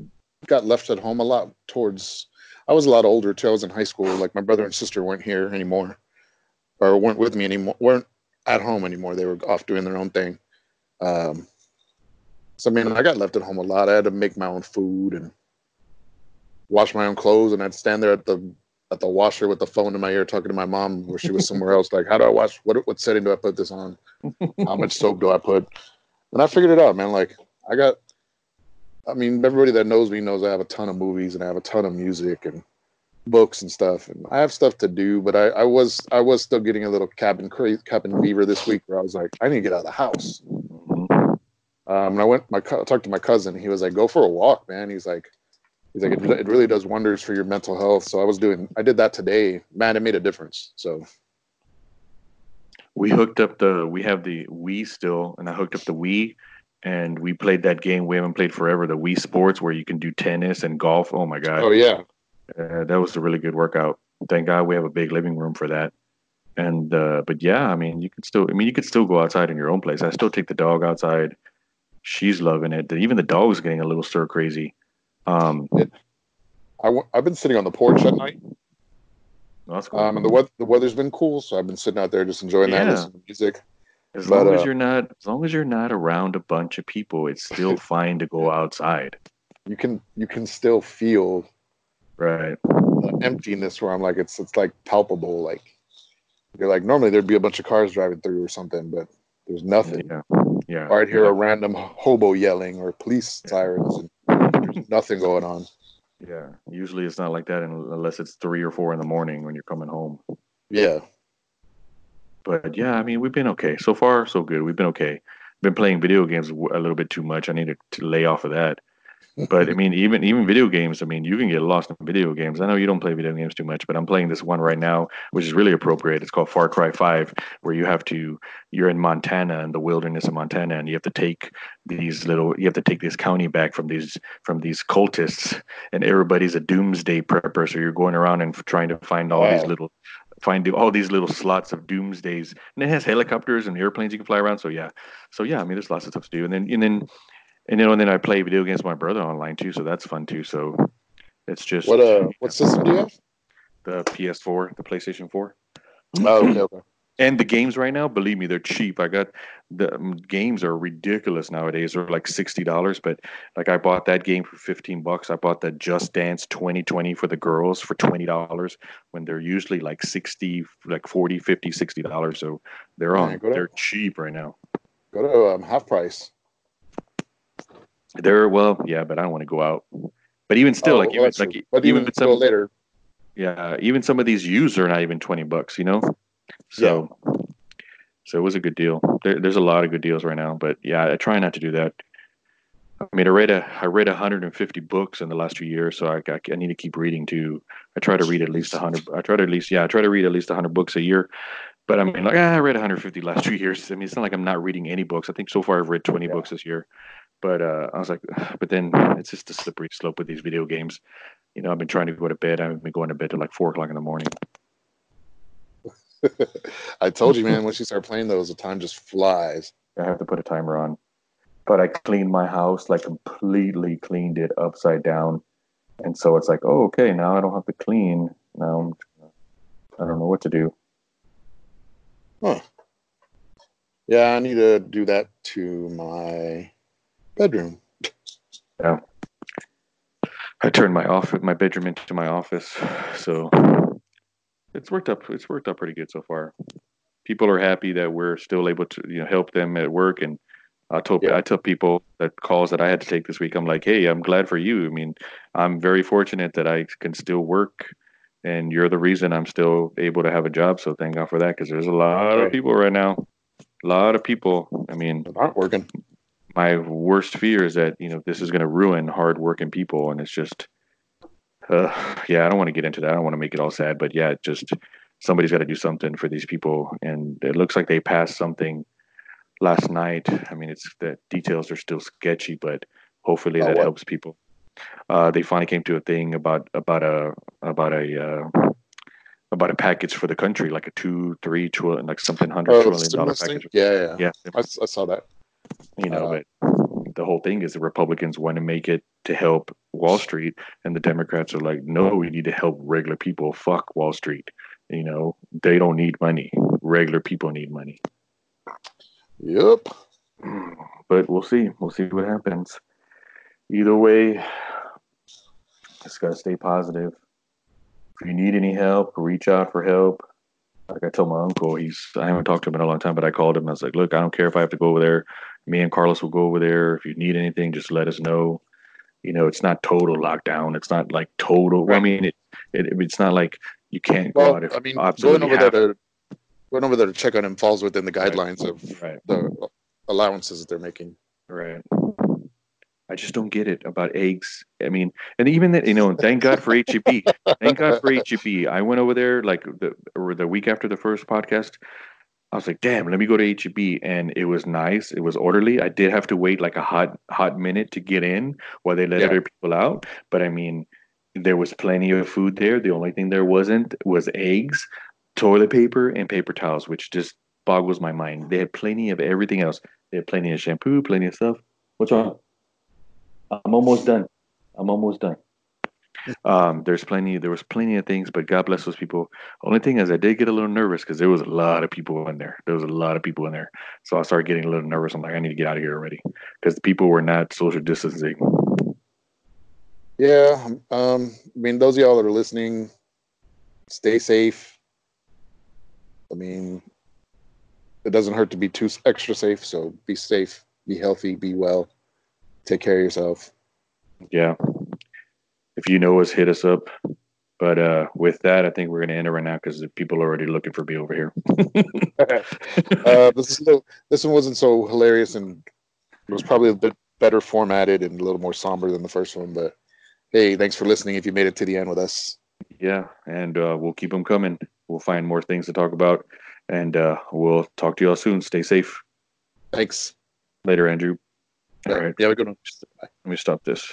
got left at home a lot towards. I was a lot older too. I was in high school. Like my brother and sister weren't here anymore, or weren't with me anymore. weren't at home anymore. They were off doing their own thing. Um, so I mean, I got left at home a lot. I had to make my own food and wash my own clothes, and I'd stand there at the at the washer with the phone in my ear talking to my mom where she was somewhere else. Like, how do I wash? What what setting do I put this on? How much soap do I put? And I figured it out, man. Like, I got. I mean, everybody that knows me knows I have a ton of movies and I have a ton of music and books and stuff, and I have stuff to do. But I, I was I was still getting a little cabin crazy, cabin fever this week where I was like, I need to get out of the house. Um, and I went, my I talked to my cousin. He was like, "Go for a walk, man." He's like, he's like, it, it really does wonders for your mental health. So I was doing, I did that today. Man, it made a difference. So we hooked up the, we have the Wii still, and I hooked up the Wii, and we played that game we haven't played forever, the Wii Sports, where you can do tennis and golf. Oh my god! Oh yeah, uh, that was a really good workout. Thank God we have a big living room for that. And uh, but yeah, I mean, you can still, I mean, you could still go outside in your own place. I still take the dog outside she's loving it. Even the dog's getting a little stir crazy. Um, it, I w- I've been sitting on the porch at night. That's cool. Um, and the weather the weather's been cool, so I've been sitting out there just enjoying yeah. that, listening to music. As but, long as uh, you're not, as long as you're not around a bunch of people, it's still fine to go outside. You can you can still feel right the emptiness where I'm like it's it's like palpable. Like you're like normally there'd be a bunch of cars driving through or something, but there's nothing. Yeah. Yeah. Or I'd hear a random hobo yelling or police sirens and there's nothing going on. Yeah. Usually it's not like that unless it's three or four in the morning when you're coming home. Yeah. But yeah, I mean, we've been okay. So far, so good. We've been okay. Been playing video games a little bit too much. I need to lay off of that but I mean, even even video games. I mean, you can get lost in video games. I know you don't play video games too much, but I'm playing this one right now, which is really appropriate. It's called Far Cry Five, where you have to you're in Montana in the wilderness of Montana, and you have to take these little you have to take this county back from these from these cultists, and everybody's a doomsday prepper. So you're going around and trying to find all wow. these little find all these little slots of doomsdays and it has helicopters and airplanes you can fly around so yeah so yeah i mean there's lots of stuff to do and then and then and then and then I play video games with my brother online too, so that's fun too. So it's just what uh what system do you have? The PS4, the PlayStation 4. Oh, okay, okay. And the games right now, believe me, they're cheap. I got the um, games are ridiculous nowadays. They're like sixty dollars, but like I bought that game for fifteen bucks. I bought the Just Dance 2020 for the girls for twenty dollars when they're usually like 60, like 40, 50, 60 dollars. So they're on. they're cheap right now. Go to um, half price. They're well, yeah, but I don't want to go out. But even still, oh, like well, even like even, even some later. Yeah, even some of these used are not even twenty bucks. You know, so yeah. so it was a good deal. There, there's a lot of good deals right now, but yeah, I try not to do that. I mean, I read a I read 150 books in the last few years, so I, I, I need to keep reading too. I try to read at least 100. I try to at least yeah, I try to read at least 100 books a year. But I mean, like ah, I read 150 last two years. I mean, it's not like I'm not reading any books. I think so far I've read 20 yeah. books this year. But uh, I was like, but then it's just a slippery slope with these video games. You know, I've been trying to go to bed. I've been going to bed till like four o'clock in the morning. I told you, man. Once you start playing those, the time just flies. I have to put a timer on. But I cleaned my house, like completely cleaned it upside down, and so it's like, oh, okay, now I don't have to clean. Now I'm, I don't know what to do. Huh. Yeah, I need to do that to my bedroom. Yeah. I turned my office, my bedroom into my office, so it's worked up. It's worked out pretty good so far. People are happy that we're still able to, you know, help them at work. And I told, yeah. I tell people that calls that I had to take this week. I'm like, hey, I'm glad for you. I mean, I'm very fortunate that I can still work, and you're the reason I'm still able to have a job. So thank God for that, because there's a lot of people right now, a lot of people. I mean, aren't working my worst fear is that you know this is going to ruin hardworking people, and it's just, uh, yeah, I don't want to get into that. I don't want to make it all sad, but yeah, just somebody's got to do something for these people, and it looks like they passed something last night. I mean, it's the details are still sketchy, but hopefully oh, that what? helps people. Uh, they finally came to a thing about about a about a uh, about a package for the country, like a two, three, two, like something hundred oh, trillion dollar package. Yeah, yeah, yeah. I, I, saw that you know, uh, but the whole thing is the Republicans want to make it to help Wall Street, and the Democrats are like, no, we need to help regular people. Fuck Wall Street. You know, they don't need money. Regular people need money. Yep. But we'll see. We'll see what happens. Either way, just gotta stay positive. If you need any help, reach out for help. Like I told my uncle, he's I haven't talked to him in a long time, but I called him. I was like, look, I don't care if I have to go over there. Me and Carlos will go over there. If you need anything, just let us know. You know, it's not total lockdown. It's not like total. Right. I mean, it, it it's not like you can't well, go out if I mean, going over there to going over there to check on him falls within the guidelines right. of right. the allowances that they're making. Right. I just don't get it about eggs. I mean, and even that, you know, thank God for HEB. thank God for HEB. I went over there like the or the week after the first podcast. I was like, damn, let me go to HEB, and it was nice. It was orderly. I did have to wait like a hot hot minute to get in while they let Yeah. other people out. But I mean, there was plenty of food there. The only thing there wasn't was eggs, toilet paper, and paper towels, which just boggles my mind. They had plenty of everything else. They had plenty of shampoo, plenty of stuff. What's wrong? I'm almost done. I'm almost done. Um, there's plenty. There was plenty of things, but God bless those people. Only thing is, I did get a little nervous because there was a lot of people in there. There was a lot of people in there, so I started getting a little nervous. I'm like, I need to get out of here already because the people were not social distancing. Yeah. Um, I mean, those of y'all that are listening, stay safe. I mean, it doesn't hurt to be too extra safe. So be safe, be healthy, be well, take care of yourself. Yeah. If you know us, hit us up. But uh, with that, I think we're going to end it right now because people are already looking for me over here. uh, this, this one wasn't so hilarious and it was probably a bit better formatted and a little more somber than the first one. But hey, thanks for listening if you made it to the end with us. yeah, and uh, we'll keep them coming. We'll find more things to talk about, and uh, we'll talk to you all soon. Stay safe. Thanks. Later, Andrew. All right. Yeah, we're going to. Let me stop this.